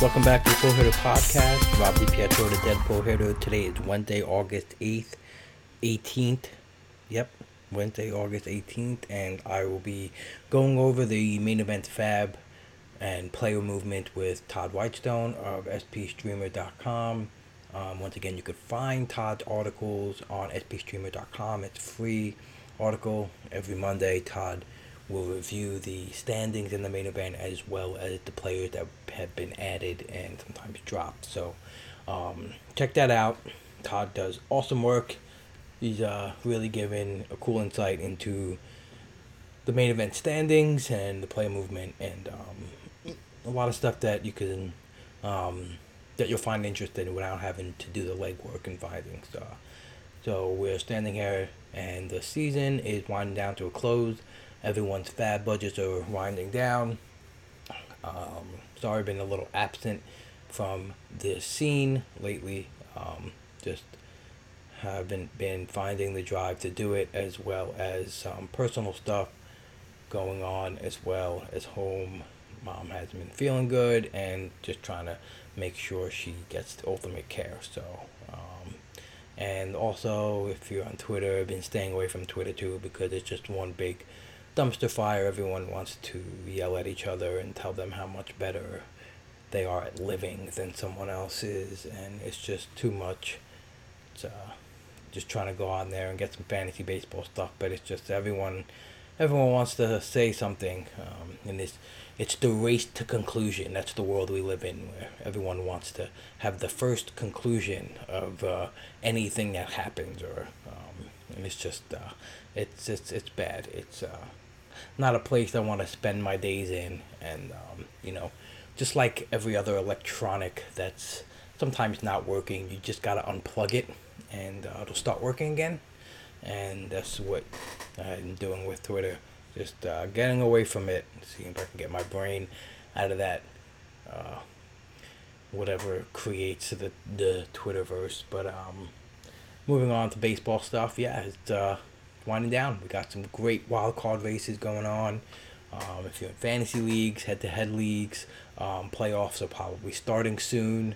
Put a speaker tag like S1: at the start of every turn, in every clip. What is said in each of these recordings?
S1: Welcome back to the Pull Hitter Podcast. Rob DiPietro, the Dead Pull Hitter. Today is Wednesday, August 8th, 18th. Yep, Wednesday, August 18th. And I will be going over the main event fab and player movement with Todd Whitestone of spstreamer.com. Um, once again, you could find Todd's articles on spstreamer.com. It's free article every Monday. Todd will review the standings in the main event as well as the players that have been added and sometimes dropped. So um, check that out. Todd does awesome work. He's uh, really giving a cool insight into the main event standings and the player movement and um, a lot of stuff that you can um, that you'll find interesting without having to do the legwork and finding stuff. So we're standing here and the season is winding down to a close everyone's fab budgets are winding down. Um, sorry, been a little absent from the scene lately. Um, just haven't been finding the drive to do it, as well as some personal stuff going on, as well as home. Mom hasn't been feeling good, and just trying to make sure she gets the ultimate care. So, um, and also if you're on Twitter, I've been staying away from Twitter too because it's just one big dumpster fire, everyone wants to yell at each other and tell them how much better they are at living than someone else is, and it's just too much. It's uh, just trying to go on there and get some fantasy baseball stuff, but it's just everyone, everyone wants to say something, um, and it's it's the race to conclusion. That's the world we live in, where everyone wants to have the first conclusion of uh, anything that happens, or um, and it's just uh, it's it's it's bad. It's uh, not a place I want to spend my days in. And, um, you know, just like every other electronic that's sometimes not working, you just got to unplug it and uh, it'll start working again. And that's what I'm doing with Twitter. Just uh, getting away from it, seeing if I can get my brain out of that, uh, whatever creates the, the Twitterverse. But um, moving on to baseball stuff, yeah, it's uh, winding down. We got some great wild card races going on. Um, if you're in fantasy leagues, head to head leagues, um, playoffs are probably starting soon.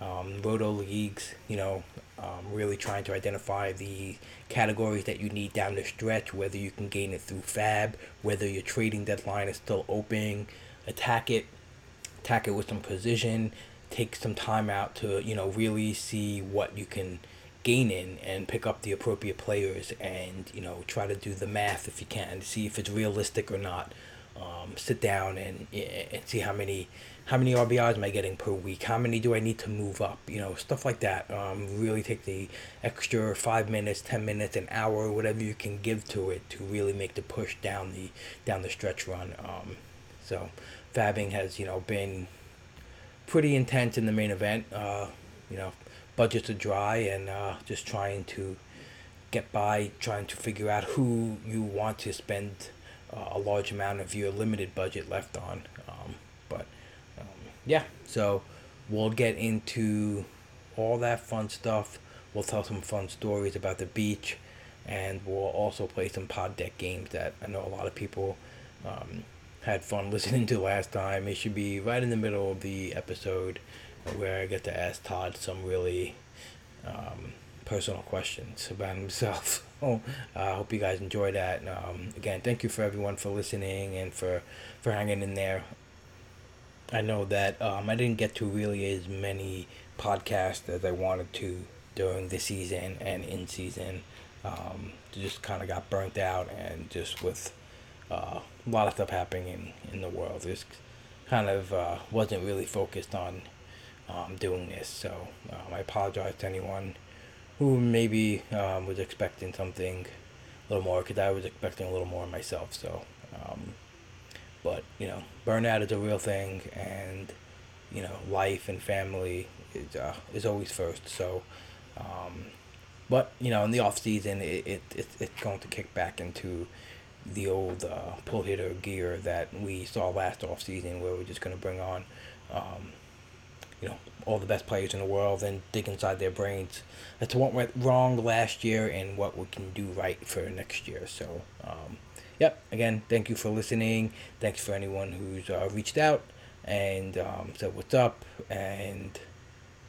S1: Um, roto leagues, you know, um, really trying to identify the categories that you need down the stretch, whether you can gain it through FAB, whether your trading deadline is still open, attack it, attack it with some precision, take some time out to, you know, really see what you can gain in and pick up the appropriate players and you know try to do the math if you can to see if it's realistic or not. Um, sit down and and see how many how many RBIs am I getting per week? How many do I need to move up? You know stuff like that. Um, really take the extra five minutes ten minutes an hour whatever you can give to it to really make the push down the down the stretch run. Um, so fabbing has you know been pretty intense in the main event. Uh, you know budgets are dry and uh, just trying to get by, trying to figure out who you want to spend uh, a large amount of your limited budget left on. Um, but um, yeah, so we'll get into all that fun stuff. We'll tell some fun stories about the beach, and we'll also play some pod deck games that I know a lot of people um, had fun listening to last time. It should be right in the middle of the episode where I get to ask Todd some really um, personal questions about himself. oh, I hope you guys enjoy that. Um, again, thank you for everyone for listening and for for hanging in there. I know that um, I didn't get to really as many podcasts as I wanted to during the season and in season. um, just kind of got burnt out and just with uh, a lot of stuff happening in, in the world. Just kind of uh, wasn't really focused on um, doing this. So um, I apologize to anyone who maybe um, was expecting something a little more because I was expecting a little more myself. So, um, but you know, burnout is a real thing, and you know, life and family is uh, is always first. So, um, but you know, in the off season, it, it, it it's going to kick back into the old uh, pull hitter gear that we saw last off season, where we're just going to bring on, um, you know, all the best players in the world and dig inside their brains as to what went wrong last year and what we can do right for next year. So, um, yep. Again, thank you for listening. Thanks for anyone who's uh, reached out and um, said what's up and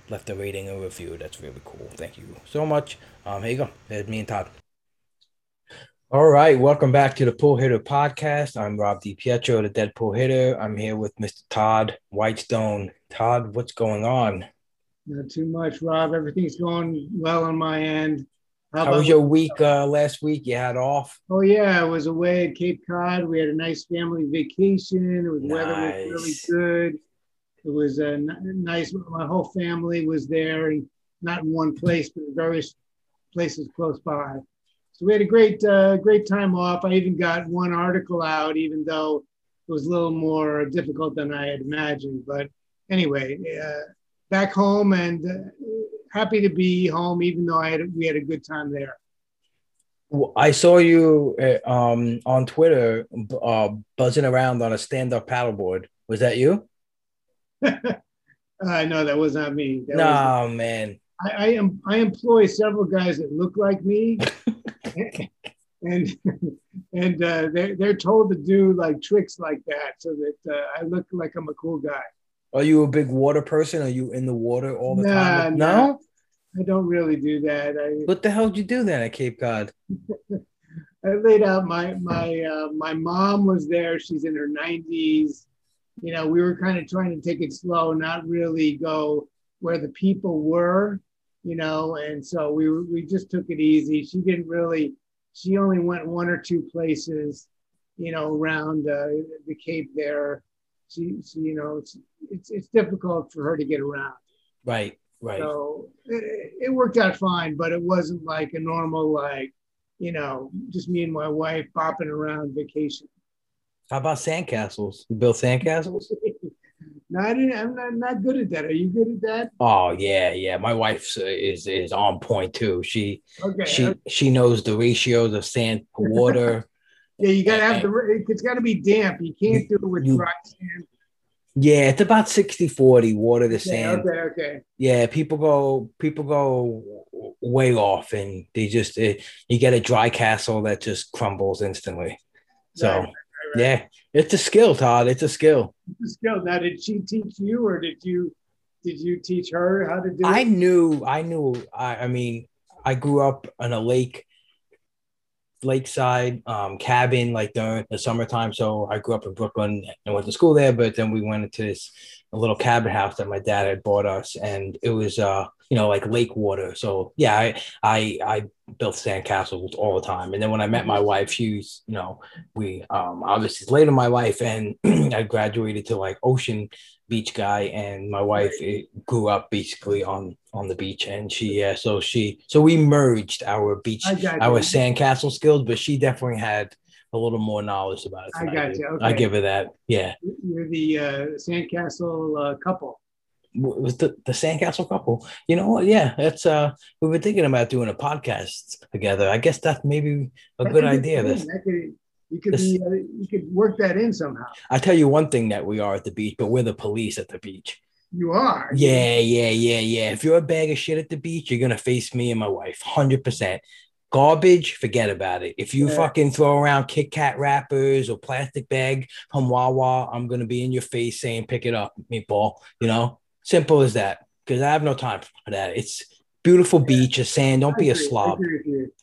S1: left a rating and review. That's really cool. Thank you so much. Um, here you go. There's me and Todd. All right, welcome back to the Pull Hitter Podcast. I'm Rob DiPietro, the Dead Pull Hitter. I'm here with Mr. Todd Whitestone. Todd, what's going on?
S2: Not too much, Rob. Everything's going well on my end.
S1: How, How was your week uh, last week? You had off?
S2: Oh yeah, I was away at Cape Cod. We had a nice family vacation. It was nice. weather was really good. It was a nice. My whole family was there, and not in one place, but various places close by. So we had a great, uh, great time off. I even got one article out, even though it was a little more difficult than I had imagined. But anyway, uh, back home and uh, happy to be home, even though I had we had a good time there.
S1: I saw you uh, um, on Twitter uh, buzzing around on a stand-up paddleboard. Was that you?
S2: uh, no, that was not me. That
S1: no,
S2: was,
S1: man.
S2: I, I am. I employ several guys that look like me, and and uh, they're they're told to do like tricks like that, so that uh, I look like I'm a cool guy.
S1: Are you a big water person? Are you in the water all the
S2: nah,
S1: time?
S2: No, I don't really do that. I,
S1: what the hell did you do then at Cape Cod?
S2: I laid out my my uh, my mom was there. She's in her nineties. You know, we were kind of trying to take it slow, not really go where the people were. You know, and so we we just took it easy. She didn't really. She only went one or two places. You know, around uh, the Cape there she, she you know, it's, it's, it's difficult for her to get around.
S1: Right, right.
S2: So it, it worked out fine, but it wasn't like a normal, like, you know, just me and my wife bopping around vacation.
S1: How about sandcastles? You build sandcastles?
S2: no, I didn't. I'm not, not good at that. Are you good at that?
S1: Oh yeah, yeah. My wife is is on point too. She
S2: okay.
S1: she okay. she knows the ratios of sand to water.
S2: Yeah, you gotta have the. It's got to be damp. You can't do it with you, dry sand.
S1: Yeah, it's about 60 40 water to sand.
S2: Okay, okay.
S1: Yeah, people go people go way off and they just it, you get a dry castle that just crumbles instantly. So, right, right, yeah, it's a skill, Todd. It's a skill.
S2: It's a skill. Now, did she teach you or did you did you teach her how to do
S1: I
S2: it?
S1: knew, I knew I I mean, I grew up on a lake lakeside um, cabin like during the summertime. So I grew up in Brooklyn and went to school there, but then we went into this little cabin house that my dad had bought us, and it was uh you know like lake water. So yeah, I I I built sandcastles all the time. And then when I met my wife, she's you know we um obviously later in my life, and I graduated to like ocean beach guy and my wife grew up basically on on the beach and she yeah so she so we merged our beach our sandcastle skills but she definitely had a little more knowledge about it
S2: i got I you okay.
S1: i give her that yeah
S2: you're the uh, sandcastle uh, couple
S1: with the, the sandcastle couple you know what yeah that's uh we were thinking about doing a podcast together i guess that's maybe a that good idea this
S2: you could this, be, uh, you could work that in somehow.
S1: I tell you one thing that we are at the beach, but we're the police at the beach.
S2: You are.
S1: Yeah, yeah, yeah, yeah. If you're a bag of shit at the beach, you're gonna face me and my wife, hundred percent. Garbage, forget about it. If you yeah. fucking throw around Kit Kat wrappers or plastic bag from Wawa, I'm gonna be in your face saying, "Pick it up, meatball." You know, simple as that. Because I have no time for that. It's beautiful beach of sand. Don't I be agree, a slob.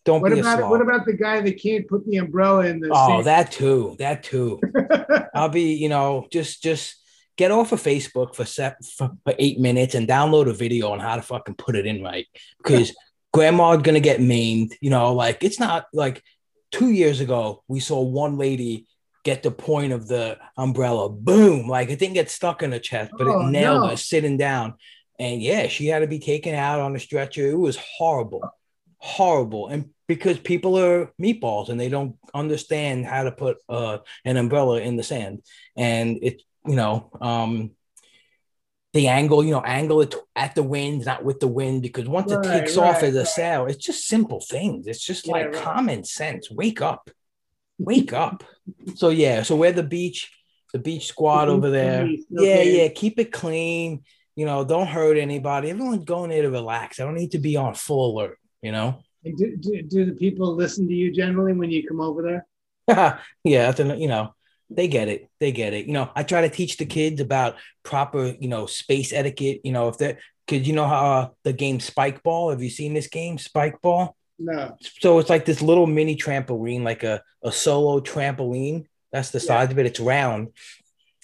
S1: Don't
S2: what
S1: be
S2: about,
S1: a slob.
S2: What about the guy that can't put the umbrella in the?
S1: Oh, sand? that too. That too. I'll be, you know, just just get off of Facebook for, set, for for eight minutes and download a video on how to fucking put it in right. Because grandma's gonna get maimed. You know, like it's not like two years ago we saw one lady get the point of the umbrella, boom, like it didn't get stuck in her chest, but
S2: Oh,
S1: it nailed
S2: no.
S1: her sitting down. And yeah, she had to be taken out on a stretcher. It was horrible, horrible. And because people are meatballs and they don't understand how to put uh, an umbrella in the sand, and it, you know, um, the angle, you know, angle it at the wind, not with the wind, because once
S2: Right,
S1: it takes off
S2: right,
S1: as a sail, it's just simple things. It's just
S2: Yeah,
S1: like
S2: right.
S1: common sense. Wake up, wake up. So yeah, so we're the beach, the beach squad over there.
S2: police,
S1: Yeah, yeah. Keep it clean. You know, don't hurt anybody. Everyone's going there to relax. I don't need to be on full alert. You know.
S2: And do, do, do the people listen to you generally when you come over there?
S1: yeah, that's an- you know, they get it. They get it. You know, I try to teach the kids about proper, you know, space etiquette. You know, if they're because you know how uh, the game Spike Ball. Have you seen this game, Spike Ball?
S2: No.
S1: So it's like this little mini trampoline, like a, a solo trampoline. That's the
S2: Yeah.
S1: size of it. It's round.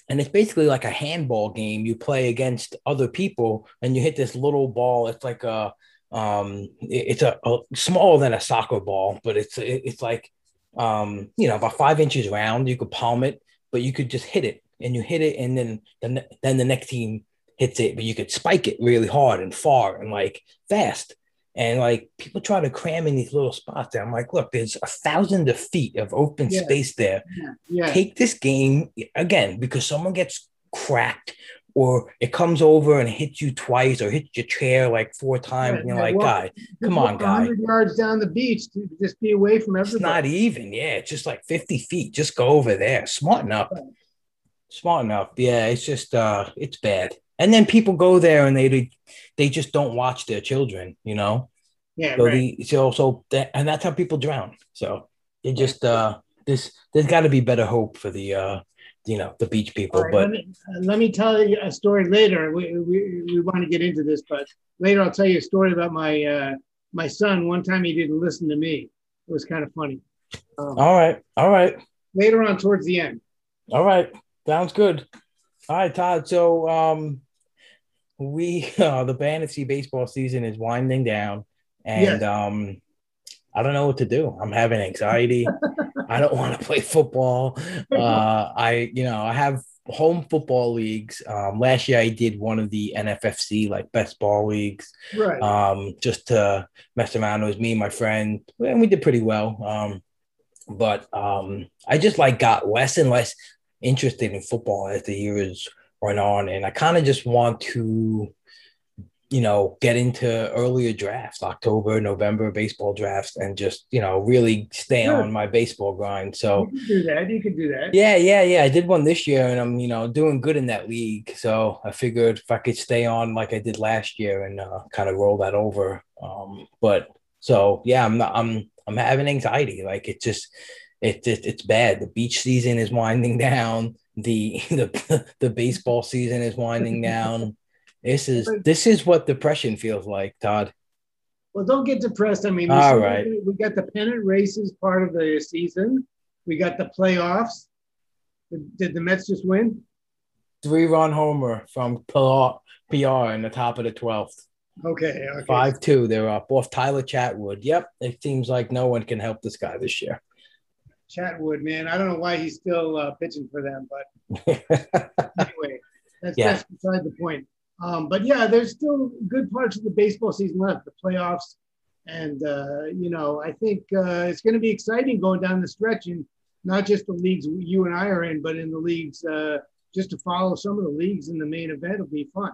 S1: And it's basically like a handball game. You play against other people and you hit this little ball. It's like a um it's a, a smaller than a soccer ball, but it's it's like um you know about five inches round. You could palm it, but you could just hit it and you hit it and then then then the next team hits it, but you could spike it really hard and far and like fast. And like people try to cram in these little spots. And I'm like, look, there's a thousand of feet of open
S2: Yeah.
S1: space there.
S2: Yeah. Yeah.
S1: Take this game again because someone gets cracked or it comes over and hits you twice or hits your chair like four times. And you're like,
S2: well,
S1: guy, come on, guy.
S2: 100 yards down the beach just be away from
S1: It's not even. Yeah, it's just like 50 feet. Just go over there. Smarten up. Smart enough. Yeah, it's just uh it's bad. And then people go there and they they just don't watch their children, you know.
S2: yeah,
S1: So
S2: right.
S1: the so so that and that's how people drown. So they just uh this there's got to be better hope for the uh you know the beach people.
S2: Right,
S1: but
S2: let, me, let me tell you a story later. We, we, we want to get into this, but later I'll tell you a story about my uh, my son. One time he didn't listen to me. It was kind of funny. Um,
S1: all right, all right,
S2: later on, towards the end.
S1: all right. Sounds good. All right, Todd. So um we uh the fantasy baseball season is winding down and
S2: Yes.
S1: um I don't know what to do. I'm having anxiety. I don't want to play football. Uh, I, you know, I have home football leagues. Um, last year I did one of the NFFC like best ball leagues,
S2: Right.
S1: um, just to mess around. It was me and my friend, and we did pretty well. Um, but um, I just like got less and less interested in football as the years went on, and I kind of just want to you know, get into earlier drafts, October, November baseball drafts, and just, you know, really stay
S2: Sure.
S1: on my baseball grind. So,
S2: you can do that. You can do that.
S1: yeah, yeah, yeah. I did one this year and I'm, you know, doing good in that league. So I figured if I could stay on like I did last year and uh, kind of roll that over. Um, but so, yeah, I'm not, I'm, I'm having anxiety. Like it just, it, it, it's bad. The beach season is winding down. The, the, the baseball season is winding down. This is, this is what depression feels like, Todd.
S2: Well, don't get depressed. I mean, we,
S1: All right.
S2: we got the pennant races part of the season. We got the playoffs. Did, the Mets just win?
S1: Three run homer from PR, PR in the top of the 12th.
S2: Okay. okay.
S1: Five two, they're up off Tyler Chatwood. Yep, it seems like no one can help this guy this year.
S2: Chatwood, man. I don't know why he's still uh, pitching for them, but anyway, that's,
S1: Yeah.
S2: that's beside the point. Um, but yeah, there's still good parts of the baseball season left, the playoffs. And, uh, you know, I think uh, it's going to be exciting going down the stretch and not just the leagues you and I are in, but in the leagues, uh, just to follow some of the leagues in the main event will be fun.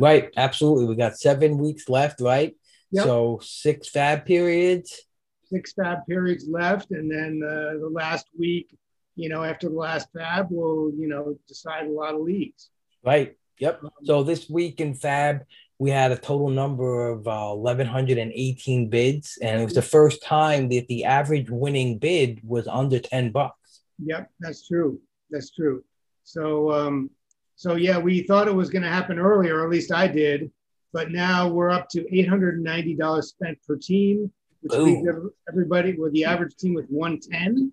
S1: right, absolutely. We got seven weeks left, right?
S2: Yep.
S1: So six fab periods.
S2: Six fab periods left. And then uh, the last week, you know, after the last fab, we'll, you know, decide a lot of leagues.
S1: Right. Yep. So this week in Fab, we had a total number of uh, 1,118 bids, and it was the first time that the average winning bid was under 10 bucks.
S2: Yep, that's true. That's true. So, um, so yeah, we thought it was going to happen earlier, or at least I did, but now we're up to eight hundred and ninety dollars spent per team, which
S1: Boom.
S2: leaves everybody with the average team with one ten.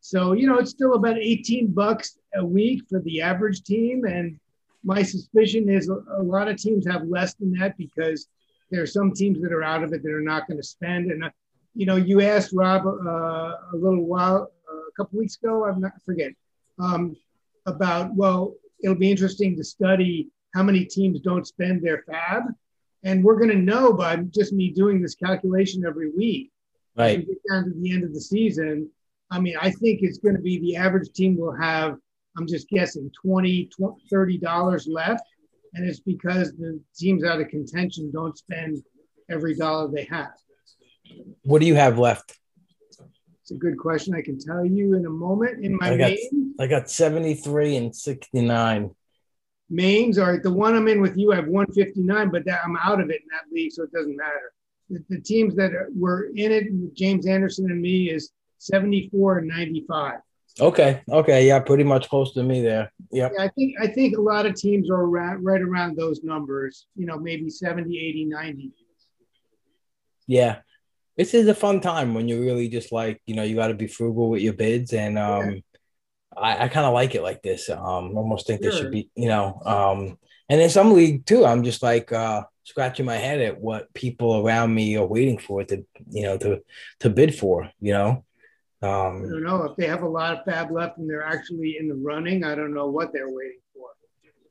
S2: So you know, it's still about eighteen bucks a week for the average team, and my suspicion is a, a lot of teams have less than that because there are some teams that are out of it that are not going to spend. And uh, you know, you asked Rob uh, a little while, uh, a couple weeks ago, I'm not I forget, um, about well, it'll be interesting to study how many teams don't spend their fab, and we're going to know by just me doing this calculation every week.
S1: Right.
S2: As we get down to the end of the season, I mean, I think it's going to be the average team will have, I'm just guessing, 20, 30 dollars left, and it's because the teams out of contention don't spend every dollar they have.
S1: What do you have left?
S2: It's a good question. I can tell you in a moment. In my
S1: I got,
S2: main,
S1: I got 73 and 69.
S2: mains are the one I'm in with you. I have 159, but that, I'm out of it in that league, so it doesn't matter. The, the teams that are, were in it, James Anderson and me, is 74 and 95.
S1: Okay. Okay. Yeah. Pretty much close to me there. Yep.
S2: Yeah, I think I think a lot of teams are around, right around those numbers. You know, maybe 70, 80, 90.
S1: Yeah. This is a fun time when you're really just like, you know, you got to be frugal with your bids. And um,
S2: Yeah.
S1: I, I kind of like it like this. Um, almost think there should be, you know, um, and in some league too, I'm just like uh, scratching my head at what people around me are waiting for to, you know, to to bid for, you know.
S2: I
S1: Um,
S2: don't know if they have a lot of fab left and they're actually in the running. I don't know what they're waiting for.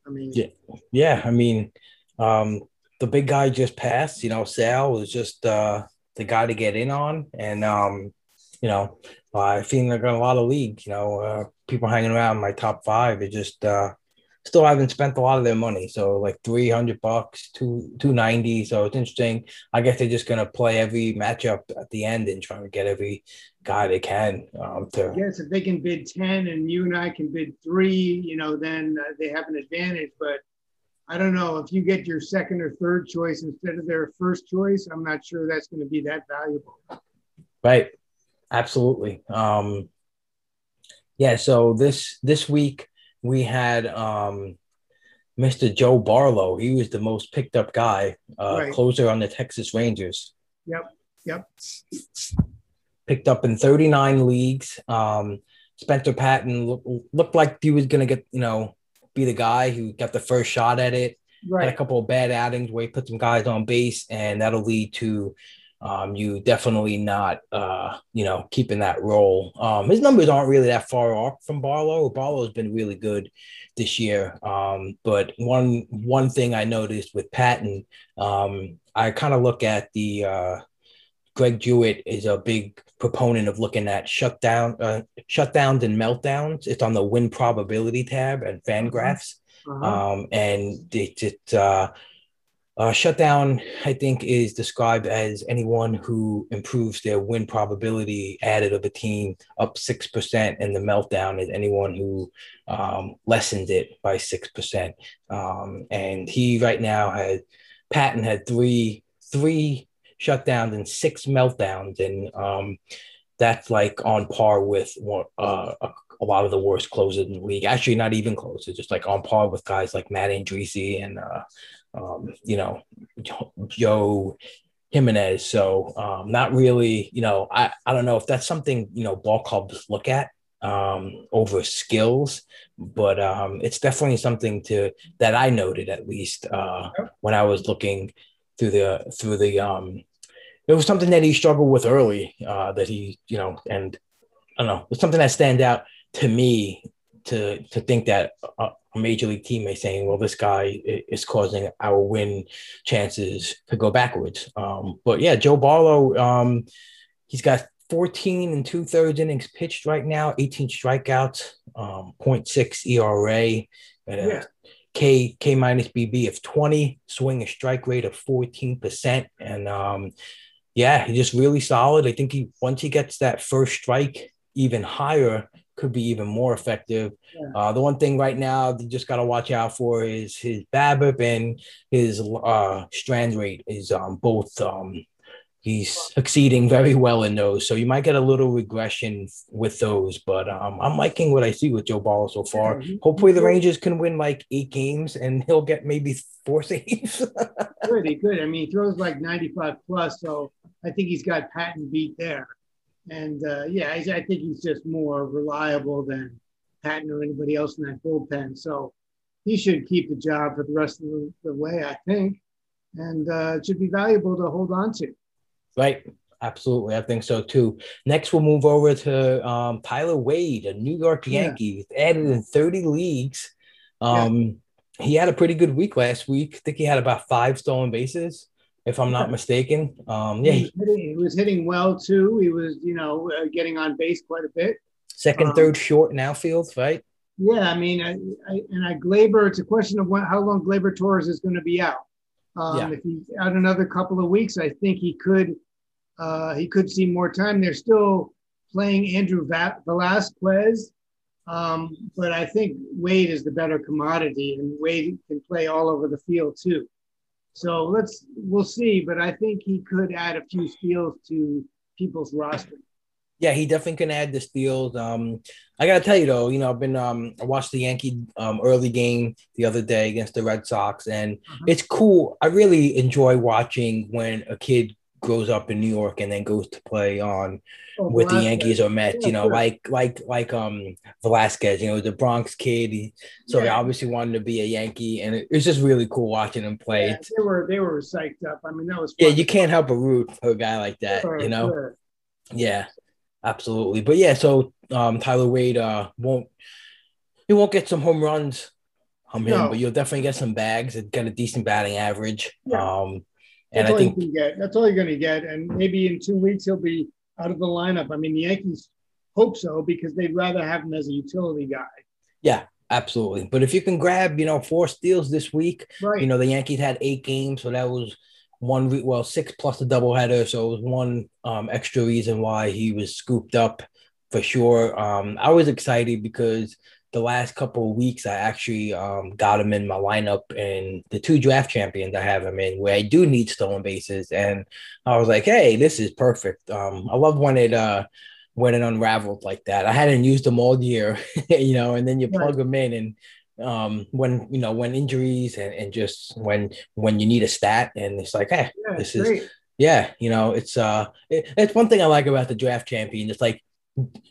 S2: I mean,
S1: Yeah. yeah, I mean, um, the big guy just passed. You know, Sal was just uh, the guy to get in on, and um, you know, I think they're got a lot of leagues. You know, uh, people hanging around my top five. It just uh, still haven't spent a lot of their money. So like three hundred bucks, two two ninety. So it's interesting. I guess they're just gonna play every matchup at the end and try to get every guy they can um, to.
S2: yes, if they can bid 10 and you and I can bid three, you know, then uh, they have an advantage. But I don't know if you get your second or third choice instead of their first choice, I'm not sure that's going to be that valuable.
S1: Right. Absolutely. Um yeah, so this this week we had um Mr. Joe Barlow. He was the most picked up guy, uh
S2: Right.
S1: closer on the Texas Rangers.
S2: Yep. Yep.
S1: Picked up in 39 leagues. Um Spencer Patton look, looked like he was gonna get, you know, be the guy who got the first shot at it. had a couple of bad outings where he put some guys on base, and that'll lead to um, you definitely not, uh, you know, keeping that role. Um, his numbers aren't really that far off from Barlow. Barlow's been really good this year, um, but one one thing I noticed with Patton, um, I kind of look at the uh, Greg Jewett is a big proponent of looking at shutdown, uh, shutdowns and meltdowns. It's on the win probability tab and Fangraphs.
S2: Uh-huh.
S1: Um, and it, it uh, uh, shutdown, I think, is described as anyone who improves their win probability added of a team up 6%, and the meltdown is anyone who um, lessens it by 6%. Um, and he right now has, Patton had three, three shutdowns and six meltdowns. And um, that's like on par with uh, a, a lot of the worst closers in the league. Actually, not even close. It's just like on par with guys like Matt Andriese and, uh, um, you know, Joe Jimenez. So um, not really, you know, I, I don't know if that's something, you know, ball clubs look at um, over skills, but um, it's definitely something to that I noted at least uh, when I was looking through the through the um, it was something that he struggled with early uh, that he you know and I don't know it's something that stands out to me to to think that a, major league teammate saying well this guy is causing our win chances to go backwards um, but yeah Joe Barlow um, he's got 14 and two thirds innings pitched right now 18 strikeouts um, 0.6 ERA uh,
S2: Yeah.
S1: K K minus BB of 20, swing a strike rate of 14%. And um, yeah, he's just really solid. I think he once he gets that first strike even higher, could be even more effective.
S2: Yeah.
S1: Uh, the one thing right now you just got to watch out for is his BABIP and his uh, strand rate is um, both um, he's succeeding very well in those. So you might get a little regression with those, but um, I'm liking what I see with Joe Ball so far. Hopefully the Rangers can win like eight games and he'll get maybe four saves.
S2: good. He could. I mean, he throws like 95 plus, so I think he's got Patton beat there. And uh, yeah, I, think he's just more reliable than Patton or anybody else in that bullpen. So he should keep the job for the rest of the, the way, I think. and uh, it should be valuable to hold on to.
S1: Right. Absolutely. I think so too. Next, we'll move over to um, Tyler Wade, a New York Yankee, yeah. added in 30 leagues. Um, yeah. He had a pretty good week last week. I think he had about five stolen bases, if I'm not mistaken. Um, yeah,
S2: he was, hitting, he was hitting well too. He was, you know, uh, getting on base quite a bit.
S1: Second, um, third, short in outfield, right?
S2: Yeah, I mean, I, I, and I Gleyber. It's a question of when, how long Gleyber Torres is going to be out. Um, yeah. If he's out another couple of weeks, I think he could uh, he could see more time. They're still playing Andrew Velazquez, um, but I think Wade is the better commodity, and Wade can play all over the field too. So let's we'll see, but I think he could add a few steals to people's roster.
S1: Yeah, he definitely can add the steals. Um, I gotta tell you though, you know, I've been um, I watched the Yankee um, early game the other day against the Red Sox, and uh-huh. it's cool. I really enjoy watching when a kid grows up in New York and then goes to play on oh, with Velazquez. the Yankees or Mets, yeah, you know, sure. like like like um Velazquez, you know, the Bronx kid. He, so yeah. he obviously wanted to be a Yankee, and it, was just really cool watching him play.
S2: Yeah, they were they were psyched up. I mean, that was
S1: fun. yeah. You can't help but root for a guy like that, sure, you know. Sure. Yeah, absolutely. But yeah, so um Tyler Wade uh won't he won't get some home runs. I'm no. but you'll definitely get some bags and get a decent batting average. Um
S2: and That's I think get. That's all you're going to get. And maybe in two weeks he'll be out of the lineup. I mean, the Yankees hope so because they'd rather have him as a utility guy.
S1: Yeah, absolutely. But if you can grab, you know, four steals this week, right. you know, the Yankees had eight games, so that was one week, well, six plus the doubleheader, so it was one um, extra reason why he was scooped up for sure. Um, I was excited because the last couple of weeks, I actually um, got him in my lineup and the two draft champions I have him in where I do need stolen bases. And I was like, hey, this is perfect. Um, I love when it uh, when it unraveled like that. I hadn't used them all year, you know, and then you plug them in and um when you know when injuries and, and just when when you need a stat and it's like hey yeah, this is yeah you know it's uh it, it's one thing i like about the draft champion it's like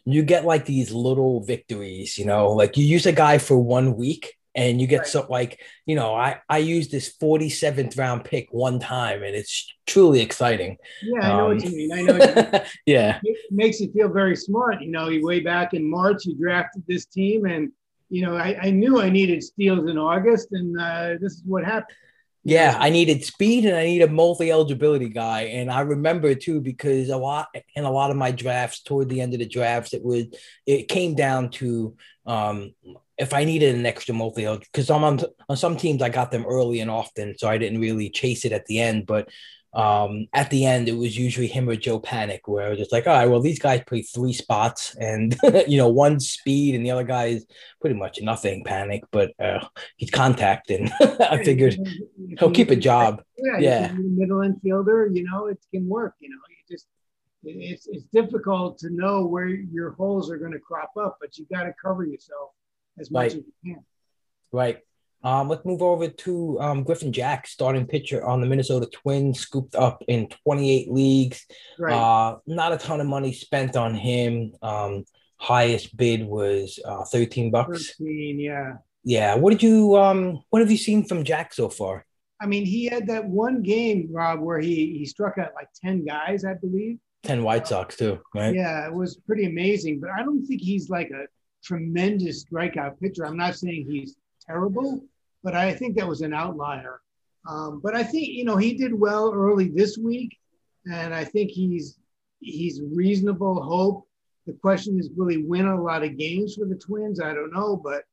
S1: you get like these little victories, you know, like you use a guy for one week and you get right. so like, you know, I, I used this 47th round pick one time and it's truly exciting.
S2: Yeah, I know um, what you mean. I know. Mean.
S1: yeah.
S2: It makes you feel very smart. You know, He way back in March, you drafted this team and, you know, I, I knew I needed steals in August and uh, this is what happened.
S1: Yeah, I needed speed and I need a multi eligibility guy. And I remember too because a lot in a lot of my drafts toward the end of the drafts, it would it came down to um if I needed an extra multi eligibility because I'm on, on some teams I got them early and often, so I didn't really chase it at the end. But um, at the end, it was usually him or Joe Panik, where I was just like, all right, well, these guys play three spots, and you know, one speed, and the other guy is pretty much nothing Panik, but uh, he's contact, and I figured he'll keep a job.
S2: Yeah, yeah. middle infielder, you know, it can work. You know, you just it's it's difficult to know where your holes are going to crop up, but you got to cover yourself as much right. as you can.
S1: Right. Um, let's move over to um, Griffin Jax, starting pitcher on the Minnesota Twins, scooped up in 28 leagues. Right. Uh, not a ton of money spent on him. Um, highest bid was uh, 13 bucks.
S2: 13, yeah.
S1: Yeah. What did you um what have you seen from Jax so far?
S2: I mean, he had that one game, Rob, where he he struck out like 10 guys, I believe.
S1: 10 White Sox too, right?
S2: Yeah, it was pretty amazing. But I don't think he's like a tremendous strikeout pitcher. I'm not saying he's terrible, but I think that was an outlier. Um, but I think you know he did well early this week, and I think he's he's reasonable hope. The question is, will he win a lot of games for the Twins? I don't know, but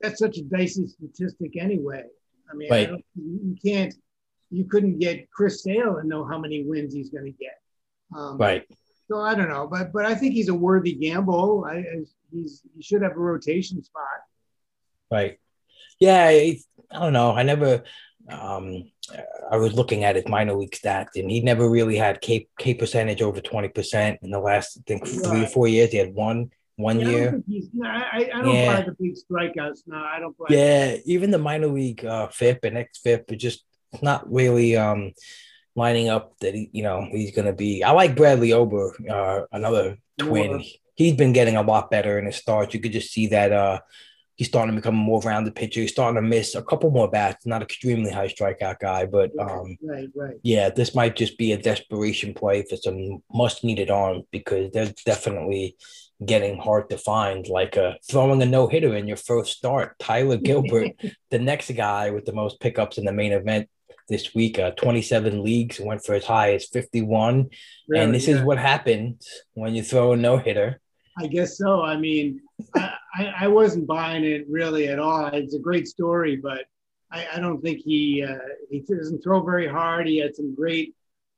S2: that's such a dicey statistic anyway. I mean, right. I you can't, you couldn't get Chris Sale and know how many wins he's going to get.
S1: Um, right.
S2: So I don't know, but but I think he's a worthy gamble. I, he's he should have a rotation spot.
S1: Right yeah, I, I don't know. I never. Um, I was looking at his minor league stats, and he never really had K K percentage over twenty percent in the last, I think, three right. or four years. He had one one yeah, year.
S2: I, I, don't yeah. buy the big strikeouts. No, I don't buy.
S1: Yeah, even the minor league uh, FIP and xFIP are just not really um, lining up that he, you know, he's going to be. I like Bailey Ober, uh, another twin. He's been getting a lot better in his starts. You could just see that uh, he's starting to become a more rounded pitcher. He's starting to miss a couple more bats. Not extremely high strikeout guy, but um,
S2: right, right.
S1: Yeah, this might just be a desperation play for some much needed arms because they're definitely getting hard to find. Like uh, throwing a no hitter in your first start, Tyler Gilbert, the next guy with the most pickups in the main event this week. Uh, 27 leagues went for as high as 51. Really, and this yeah. is what happens when you throw a no hitter.
S2: I guess so. I mean, I, I, wasn't buying it really at all. It's a great story, but I, I don't think he uh, he doesn't throw very hard. He had some great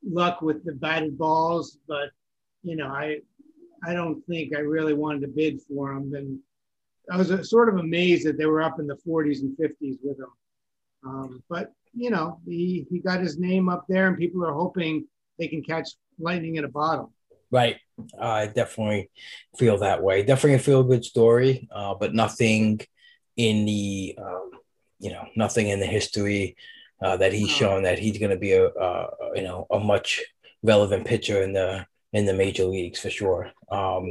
S2: luck with the batted balls, but you know, I I don't think I really wanted to bid for him. And I was uh, sort of amazed that they were up in the 40s and 50s with him. Um, but you know, he he got his name up there, and people are hoping they can catch lightning in a bottle.
S1: Right. I definitely feel that way. Definitely a feel good story, uh, but nothing in the, um, you know, nothing in the history uh, that he's shown that he's going to be a, uh, you know, a much relevant pitcher in the in the major leagues for sure. Um,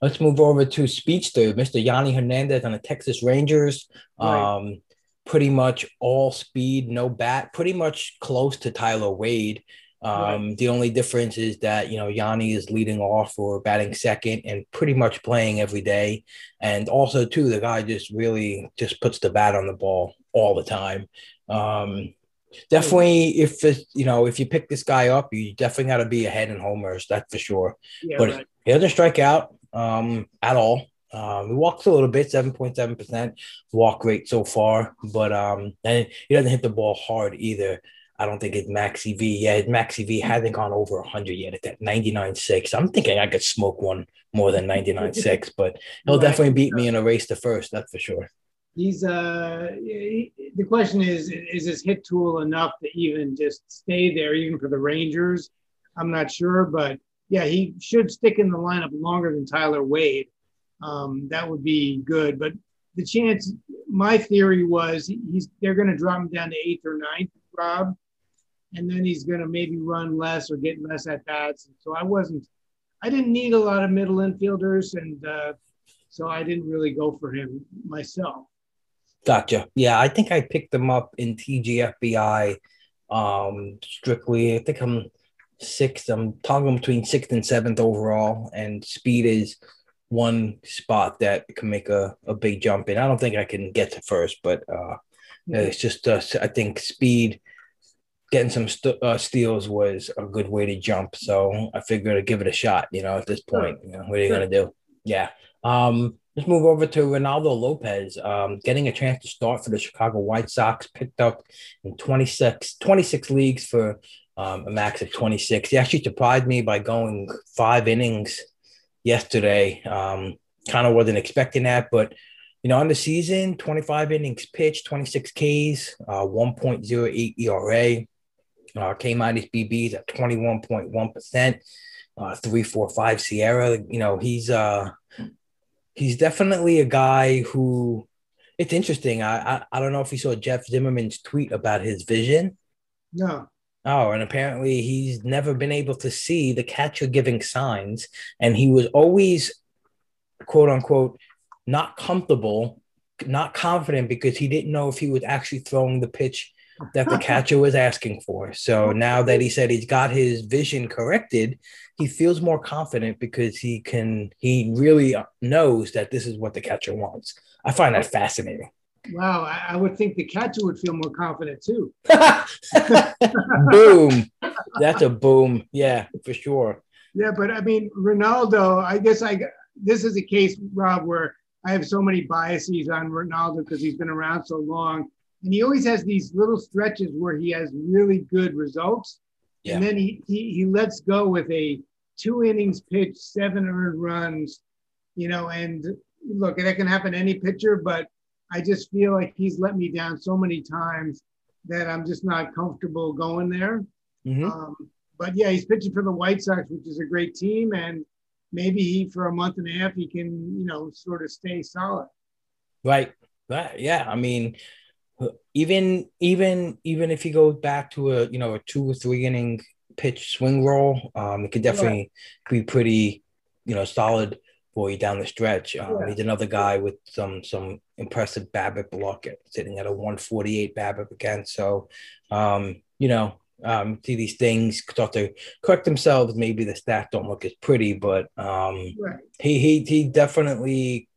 S1: let's move over to speech speedster, Mr. Yonny Hernandez on the Texas Rangers. Right. Um, pretty much all speed, no bat, pretty much close to Tyler Wade. Um, right. The only difference is that you know Yonny is leading off or batting second and pretty much playing every day, and also too the guy just really just puts the bat on the ball all the time. Um, definitely, if it, you know if you pick this guy up, you definitely got to be ahead in homers. That's for sure. Yeah, but right. he doesn't strike out um, at all. Um, he walks a little bit, seven point seven percent walk rate so far, but um, and he doesn't hit the ball hard either. I don't think it's max V. Yeah, his V hasn't gone over 100 yet at that 99.6. I'm thinking I could smoke one more than 99.6, but he'll right. definitely beat me in a race to first. That's for sure.
S2: He's uh, he, the question is, is his hit tool enough to even just stay there, even for the Rangers? I'm not sure, but yeah, he should stick in the lineup longer than Tyler Wade. Um, that would be good. But the chance, my theory was he's they're going to drop him down to eighth or ninth, Rob, and then he's going to maybe run less or get less at bats. So I wasn't, I didn't need a lot of middle infielders, and uh, so I didn't really go for him myself.
S1: Gotcha. Yeah, I think I picked them up in TGFBI um, strictly. I think I'm sixth. I'm talking between sixth and seventh overall, and speed is one spot that can make a, a big jump in. I don't think I can get to first, but uh, mm-hmm. it's just uh, I think speed getting some st- uh, steals was a good way to jump. So I figured I'd give it a shot. You know, at this point, you know, what are you gonna do? Yeah. Um, let's move over to Reynaldo Lopez. Um, getting a chance to start for the Chicago White Sox, picked up in 26, 26 leagues for um, a max of 26. He actually surprised me by going five innings yesterday. Um, kind of wasn't expecting that, but you know, on the season, 25 innings pitched, 26 Ks, uh, 1.08 ERA. Uh, came out his BBs at 21.1%, uh, 345 SIERA, You know, he's uh he's definitely a guy who it's interesting. I, I I don't know if you saw Jeff Zimmerman's tweet about his vision.
S2: No.
S1: Oh, and apparently he's never been able to see the catcher giving signs, and he was always quote unquote not comfortable, not confident because he didn't know if he was actually throwing the pitch that the catcher was asking for. So now that he said he's got his vision corrected, he feels more confident because he can, he really knows that this is what the catcher wants. I find that fascinating.
S2: Wow, I, would think the catcher would feel more confident too.
S1: boom. That's a boom. Yeah, for sure.
S2: Yeah, but I mean, Reynaldo, I guess I this is a case, Rob, where I have so many biases on Reynaldo because he's been around so long and he always has these little stretches where he has really good results. Yeah. And then he, he he lets go with a two innings pitch, seven earned runs, you know, and look, that can happen to any pitcher, but I just feel like he's let me down so many times that I'm just not comfortable going there. Mm-hmm. Um, but yeah, he's pitching for the White Sox, which is a great team, and maybe he for a month and a half he can, you know, sort of stay solid.
S1: Right. Right. Yeah. I mean, even even even if you go back to a you know a two or three inning pitch swing roll, um, it could definitely be pretty you know solid for you down the stretch. Um,
S2: Yeah.
S1: He's another guy with some some impressive BABIP block, sitting at a 148 BABIP again. So, um, you know, um, see these things start to correct themselves. Maybe the stats don't look as pretty, but um,
S2: Right.
S1: he he he definitely,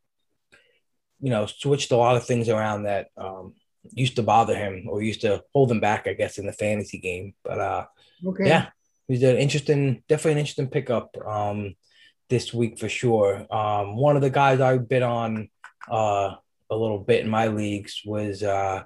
S1: you know, switched a lot of things around that um, used to bother him or used to hold him back, I guess, in the fantasy game. But uh,
S2: Okay.
S1: yeah, he's an interesting, definitely an interesting pickup um, this week for sure. Um, one of the guys I've bid on uh, a little bit in my leagues was uh,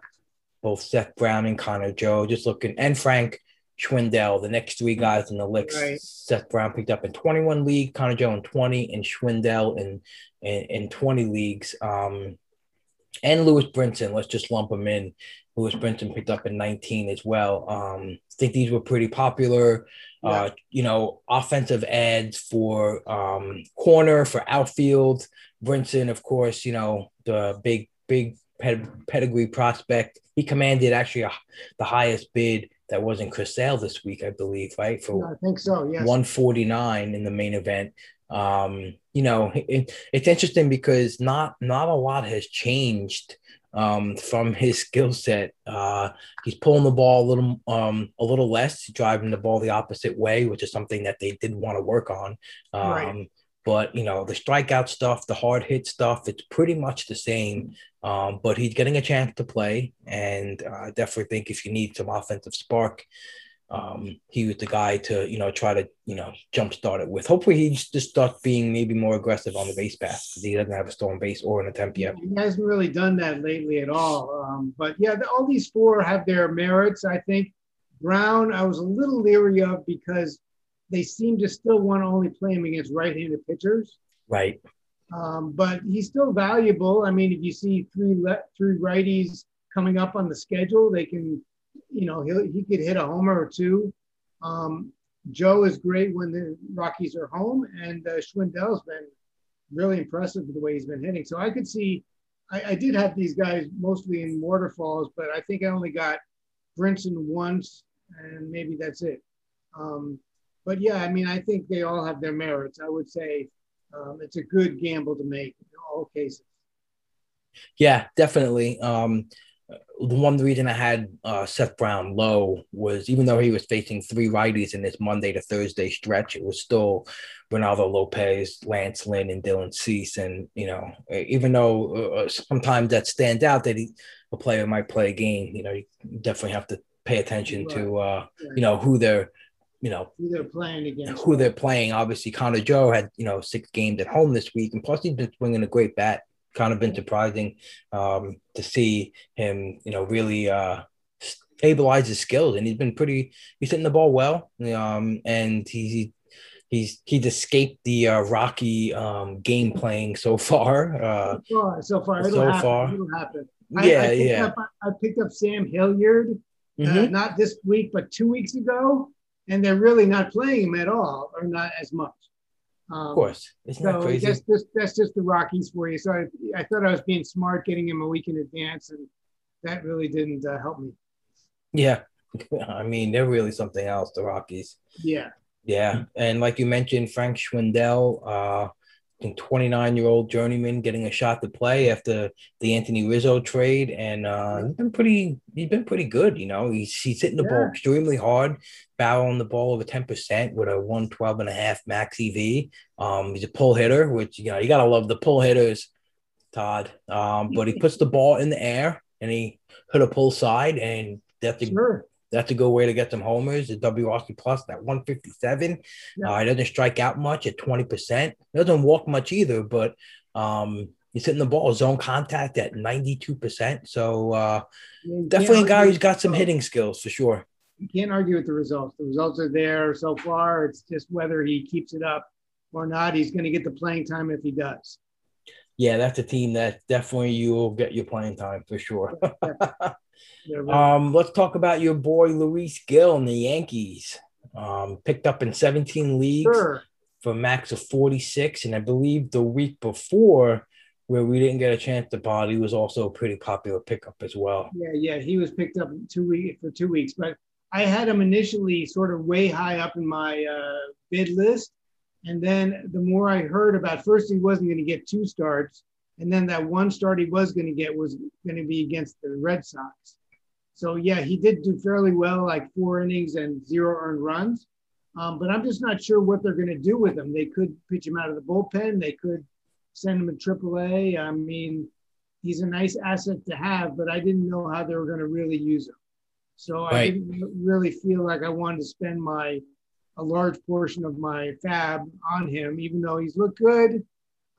S1: both Seth Brown and Connor Joe. Just looking, and Frank Schwindel, the next three guys in the licks.
S2: Right.
S1: Seth Brown picked up in 21 league, Connor Joe in 20, and Schwindel in in, in 20 leagues. Um, and Lewis Brinson, let's just lump him in. Lewis Brinson picked up in 19 as well. Um, I think these were pretty popular. Uh, you know, offensive ads for um, corner, for outfield. Brinson, of course, you know, the big, big ped- pedigree prospect. He commanded actually a, the highest bid that wasn't Chris Sale this week, I believe, right? For
S2: I think so. Yes.
S1: 149 in the main event. Um, you know, it, it's interesting because not not a lot has changed um, from his skill set. Uh, he's pulling the ball a little um, a little less, driving the ball the opposite way, which is something that they did want to work on. Um,
S2: Right.
S1: But you know, the strikeout stuff, the hard hit stuff, it's pretty much the same. Um, but he's getting a chance to play, and uh, I definitely think if you need some offensive spark, um, he was the guy to you know try to you know jumpstart it with. Hopefully, he just starts being maybe more aggressive on the base pass because he doesn't have a stolen base or an attempt yet.
S2: He hasn't really done that lately at all. Um, but yeah, the, all these four have their merits. I think Brown, I was a little leery of because they seem to still want to only play him against right-handed pitchers.
S1: Right.
S2: Um, but he's still valuable. I mean, if you see three le- three righties coming up on the schedule, they can, you know, he he could hit a homer or two. Um, Joe is great when the Rockies are home, and uh, Schwindel's been really impressive with the way he's been hitting. So I could see, I, I did have these guys mostly in waterfalls, but I think I only got Brinson once, and maybe that's it. Um, but yeah, I mean, I think they all have their merits. I would say um, it's a good gamble to make in all cases.
S1: Yeah, definitely. Um, the one reason I had uh, Seth Brown low was even though he was facing three righties in this Monday to Thursday stretch, it was still Reynaldo Lopez, Lance Lynn, and Dylan Cease. And you know, even though uh, sometimes that stands out that he, a player might play a game, you know, you definitely have to pay attention to uh, you know who they're you know
S2: who they're playing against.
S1: who they're playing. Obviously, Connor Joe had you know six games at home this week, and plus he's been swinging a great bat. Kind of been surprising um, to see him, you know, really uh, stabilize his skills, and he's been pretty. He's hitting the ball well, um, and he's he's he's escaped the uh, rocky um, game playing so far. Uh,
S2: so far, so far, it'll
S1: so
S2: happen.
S1: far.
S2: It'll happen.
S1: yeah,
S2: I, I picked
S1: yeah.
S2: Up, I picked up Sam Hilliard, uh,
S1: Mhm.
S2: not this week, but two weeks ago, and they're really not playing him at all, or not as much. Um,
S1: Of course, isn't that
S2: So
S1: crazy?
S2: that's just that's just the Rockies for you. So I, I thought I was being smart, getting him a week in advance, and that really didn't uh, help me.
S1: Yeah, I mean they're really something else. The Rockies.
S2: Yeah,
S1: Yeah, and like you mentioned, Frank Schwindel, uh, 29 year old journeyman getting a shot to play after the Anthony Rizzo trade, and uh, he's been pretty. He's been pretty good. You know, he's he's hitting the ball extremely hard, barreling the ball over 10 percent with a 112 and a half max EV. Um, he's a pull hitter, which you know you gotta love the pull hitters, Todd. Um, but he puts the ball in the air and he hit a pull side, and that's a
S2: sure.
S1: That's a good way to get some homers. The WRC plus at 157.
S2: Yeah.
S1: Uh, he doesn't strike out much at 20%. He doesn't walk much either, but um, he's hitting the ball zone contact at 92%. So uh, definitely a guy who's got some hitting skills for sure.
S2: You can't argue with the results. The results are there so far. It's just whether he keeps it up or not. He's going to get the playing time if he does.
S1: Yeah, that's a team that definitely you will get your playing time for sure. Um, let's talk about your boy Luis Gil and the Yankees. Um, picked up in 17 leagues.
S2: sure.
S1: for a max of 46. And I believe the week before, where we didn't get a chance to pod, he was also a pretty popular pickup as well.
S2: Yeah, yeah. He was picked up two week for two weeks, but I had him initially sort of way high up in my uh, bid list, And then the more I heard about, first he wasn't going to get two starts, and then that one start he was going to get was going to be against the Red Sox. So yeah, he did do fairly well, like four innings and zero earned runs. Um, but I'm just not sure what they're going to do with him. They could pitch him out of the bullpen. They could send him to AAA. I mean, he's a nice asset to have, but I didn't know how they were going to really use him. So right. I didn't really feel like I wanted to spend my a large portion of my fab on him, even though he's looked good.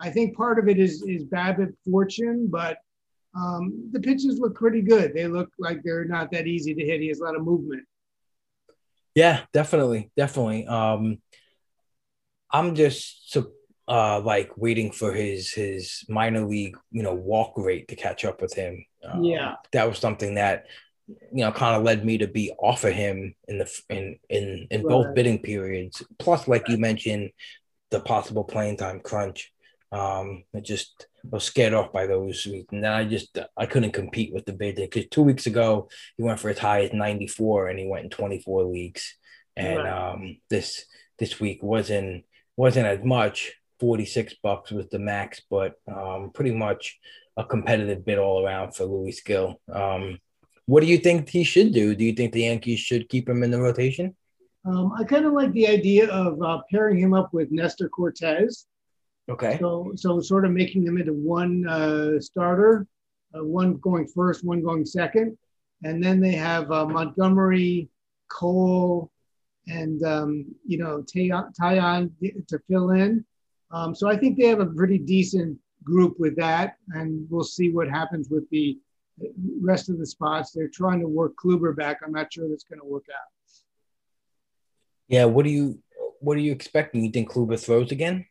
S2: I think part of it is is BABIP fortune, but um, the pitches look pretty good. They look like they're not that easy to hit. He has a lot of movement.
S1: Yeah, definitely, definitely. Um, I'm just so uh, like waiting for his his minor league, you know, walk rate to catch up with him.
S2: Um, yeah,
S1: that was something that you know kind of led me to be off of him in the in in in right. both bidding periods. Plus, like you mentioned, the possible playing time crunch. Um, I just was scared off by those, weeks. and then I just I couldn't compete with the bid because two weeks ago he went for as high as 94 and he went in 24 leagues, and right. um, this this week wasn't wasn't as much 46 bucks was the max, but um, pretty much a competitive bid all around for Louis Gil. Um, what do you think he should do? Do you think the Yankees should keep him in the rotation?
S2: Um, I kind of like the idea of uh, pairing him up with Nestor Cortes.
S1: Okay.
S2: So, so sort of making them into one uh, starter, uh, one going first, one going second, and then they have uh, Montgomery, Cole, and um, you know Taillon to fill in. Um, so I think they have a pretty decent group with that, and we'll see what happens with the rest of the spots. They're trying to work Kluber back. I'm not sure that's going to work out.
S1: Yeah, what do you what are you expecting? You think Kluber throws again?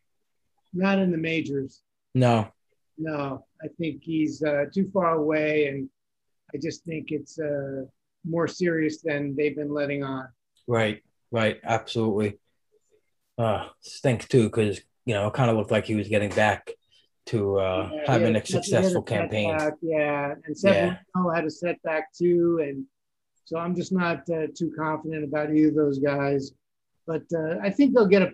S2: Not in the majors.
S1: No.
S2: No, I think he's uh, too far away, and I just think it's uh, more serious than they've been letting on.
S1: Right, right, absolutely. Uh, stinks too because you know, it kind of looked like he was getting back to uh, yeah, having a successful campaign.
S2: Setback, yeah, and Severino yeah. had a setback too, and so I'm just not uh, too confident about either of those guys. But uh, I think they'll get a,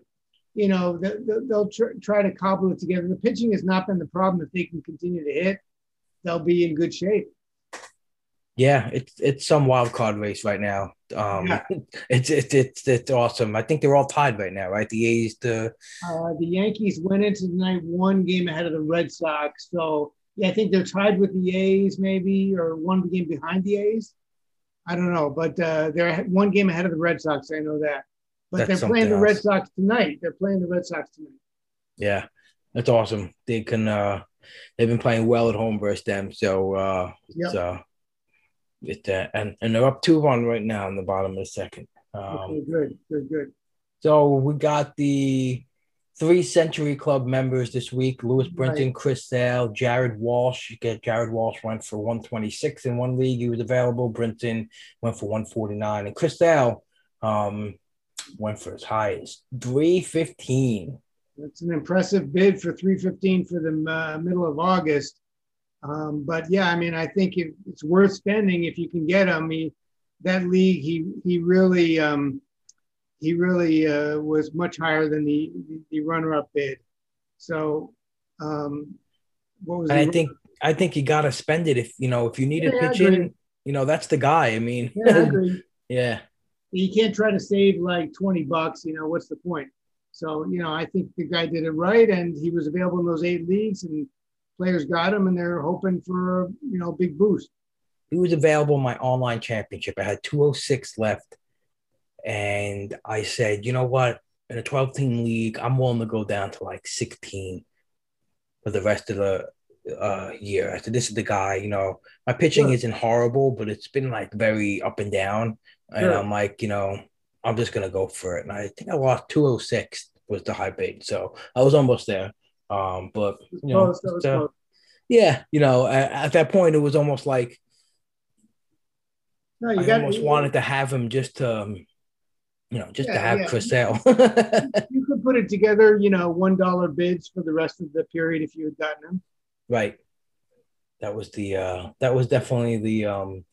S2: you know, they'll, they'll tr- try to cobble it together. The pitching has not been the problem. If they can continue to hit, they'll be in good shape.
S1: Yeah, it's it's some wild card race right now. Um, yeah. it's, it's it's it's awesome. I think they're all tied right now, right? The A's, the
S2: uh, the Yankees went into the night one game ahead of the Red Sox, so yeah, I think they're tied with the A's, maybe, or one game behind the A's. I don't know, but uh, they're one game ahead of the Red Sox. I know that, but that's they're playing the else. Red Sox tonight. They're playing the Red Sox tonight.
S1: Yeah, that's awesome. They can. uh They've been playing well at home versus them, so uh, yep. it's uh, it, uh, and and they're up two one right now in the bottom of the second.
S2: Um, okay, good, good, good.
S1: So we got the three Century Club members this week: Lewis Brinson, right. Chris Sale, Jared Walsh. You get Jared Walsh went for one twenty six in one league. He was available. Brinson went for one forty nine, and Chris Sale um, went for as high as three fifteen.
S2: That's an impressive bid for 315 for the uh, middle of August. Um, but yeah, I mean, I think it's worth spending if you can get him. He, that league, he he really um, he really uh, was much higher than the the runner-up bid. So, um,
S1: what was? I think I think you got to spend it if you know if you need yeah, a pitch in. You know, that's the guy. I mean,
S2: yeah, I
S1: yeah.
S2: You can't try to save like twenty bucks. You know, what's the point? So, you know, I think the guy did it right, and he was available in those eight leagues, and players got him and they're hoping for a you know big boost.
S1: He was available in my online championship. I had 206 left. And I said, you know what? In a 12 team league, I'm willing to go down to like 16 for the rest of the uh, year. I said, this is the guy, you know, my pitching sure. isn't horrible, but it's been like very up and down. And sure. I'm like, you know, I'm just going to go for it. And I think I lost 206 was the high bait. So I was almost there. Um, but you know, close, uh, yeah, you know, at, at, that point it was almost like no, you I got, almost wanted to have him just to, um, you know, just yeah, to have yeah. Chris Sale.
S2: you could put it together, you know, one dollar bids for the rest of the period if you had gotten them.
S1: Right. That was the uh that was definitely the um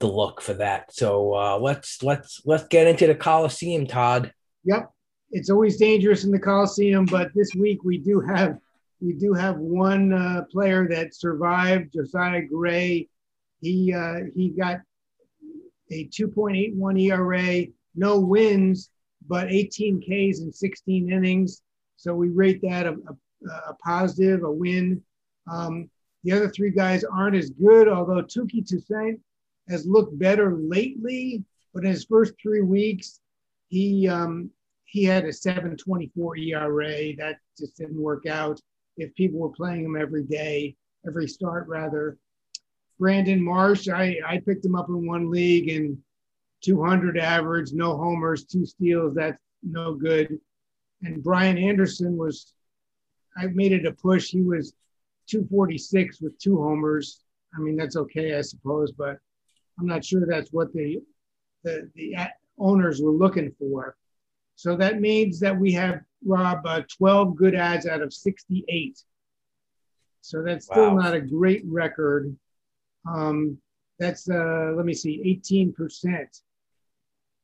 S1: the look for that. So uh let's let's let's get into the Coliseum, Todd.
S2: Yep. it's always dangerous in the Coliseum, but this week we do have we do have one uh, player that survived, Josiah Gray. He uh, he got a 2.81 ERA, no wins, but 18 Ks in 16 innings. So we rate that a, a, a positive, a win. Um, the other three guys aren't as good, although Touki Toussaint has looked better lately. But in his first three weeks, he um, he had a 7.24 ERA. That just didn't work out. If people were playing him every day, every start rather. Brandon Marsh, I, I picked him up in one league and 200 average, no homers, two steals. That's no good. And Brian Anderson was, I made it a push. He was 246 with two homers. I mean, that's okay, I suppose, but I'm not sure that's what the the, the owners were looking for. So that means that we have Rob uh, 12 good ads out of 68. So that's still not a great record. Um, that's uh, let me see, 18%.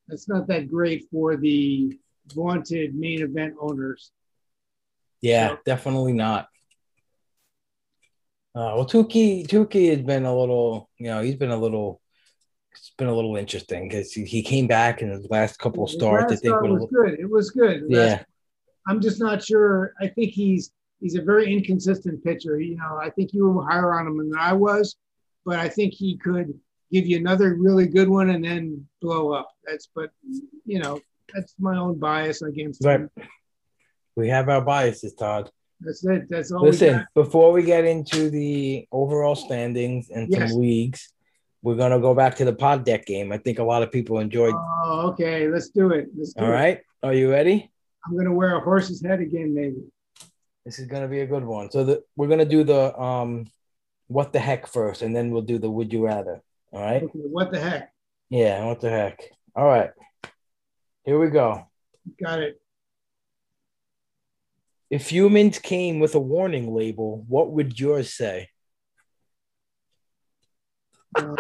S2: That's not that great for the vaunted main event owners.
S1: Yeah, so, definitely not. Uh, well, Touki Touki has been a little, you know, he's been a little. It's been a little interesting because he came back in his last couple of starts.
S2: I think start was good. It was good.
S1: Yeah,
S2: I'm just not sure. I think he's he's a very inconsistent pitcher. You know, I think you were higher on him than I was, but I think he could give you another really good one and then blow up. That's but you know that's my own bias against
S1: right. him. We have our biases, Todd.
S2: That's it. That's all.
S1: Listen, before we get into the overall standings and yes. some leagues, we're gonna go back to the pod deck game. I think a lot of people enjoyed.
S2: Oh, okay. Let's do it. Let's do
S1: all
S2: it.
S1: right. Are you ready?
S2: I'm gonna wear a horse's head again, maybe.
S1: This is gonna be a good one. So the, we're gonna do the um, what the heck first, and then we'll do the would you rather. All right. Okay,
S2: what the heck?
S1: Yeah. What the heck? All right. Here we go.
S2: Got it.
S1: If humans came with a warning label, what would yours say?
S2: Uh,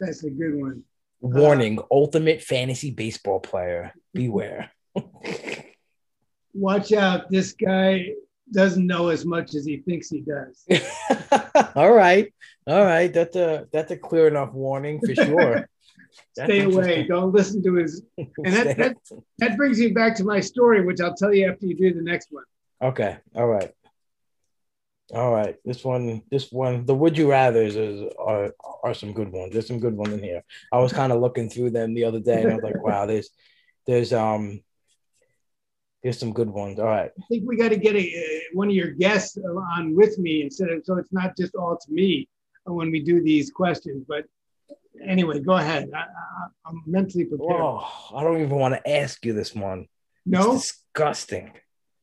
S2: that's a good one.
S1: Warning: uh, Ultimate fantasy baseball player, beware.
S2: Watch out! This guy doesn't know as much as he thinks he does.
S1: all right, all right. That's a that's a clear enough warning for sure.
S2: Stay away. Don't listen to his. And that, that, that brings me back to my story, which I'll tell you after you do the next one.
S1: Okay. All right. All right. This one, this one, the would you rather's is are are some good ones. There's some good ones in here. I was kind of looking through them the other day and I was like, wow, there's there's um there's some good ones. All right.
S2: I think we got to get a uh, one of your guests on with me instead of so it's not just all to me when we do these questions. But anyway, go ahead. I, am mentally prepared.
S1: Oh, I don't even want to ask you this one.
S2: No,
S1: it's disgusting.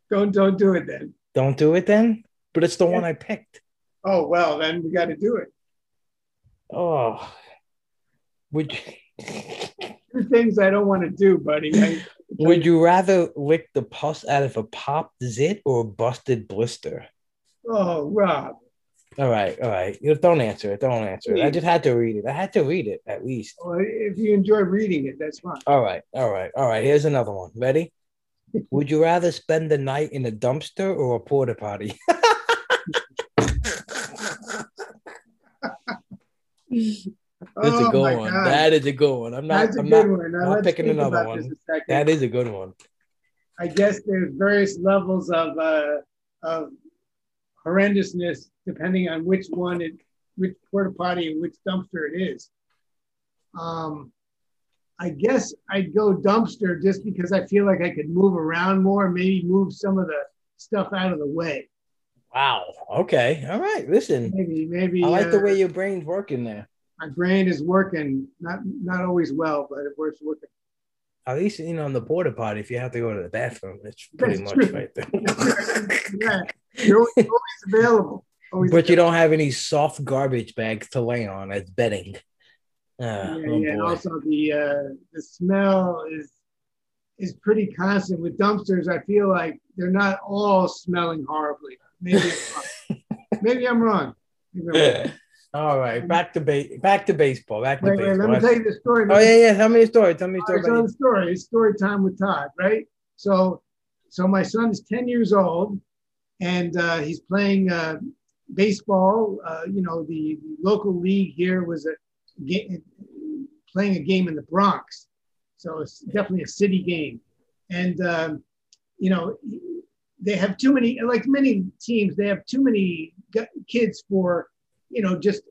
S2: Don't don't do it then.
S1: Don't do it then. But it's the yeah. one I picked.
S2: Oh well, then we got to do it.
S1: Oh, would
S2: you? Two things I don't want to do, buddy. I,
S1: would you rather lick the pus out of a popped zit or a busted blister?
S2: Oh, Rob.
S1: All right, all right. You don't answer it. Don't answer it. I just had to read it. I had to read it at least.
S2: Well, if you enjoy reading it, that's fine.
S1: All right, all right, all right. Here's another one. Ready? Would you rather spend the night in a dumpster or a porta potty? That's oh a good one. God. That is a good one. I'm not. I'm not, one. not picking another one. That is a good one.
S2: I guess there's various levels of uh, of horrendousness depending on which one it, which porta potty and which dumpster it is. Um, I guess I'd go dumpster just because I feel like I could move around more, maybe move some of the stuff out of the way.
S1: Wow. Okay. All right. Listen.
S2: Maybe. Maybe.
S1: I like uh, the way your brain's working there.
S2: My brain is working, not not always well, but it works working.
S1: At least you know on the porta potty, if you have to go to the bathroom, it's pretty That's much true. right there.
S2: yeah, you're always, always available. Always
S1: but
S2: available.
S1: you don't have any soft garbage bags to lay on as bedding.
S2: Uh, yeah, oh yeah. And also the uh, the smell is is pretty constant with dumpsters. I feel like they're not all smelling horribly. Maybe I'm maybe I'm wrong. Maybe
S1: I'm wrong. All right, back to ba- back to baseball. Back to
S2: wait,
S1: baseball.
S2: Wait, let me tell you the story.
S1: Oh yeah, yeah. Tell me a story. Tell me a story.
S2: Right, tell the story. It's story time with Todd, right? So, so my son is 10 years old and uh, he's playing uh, baseball. Uh, you know, the, the, local league here was a game, playing a game in the Bronx. So it's definitely a city game. And, um, you know, they have too many, like many teams, they have too many kids for, you know, just,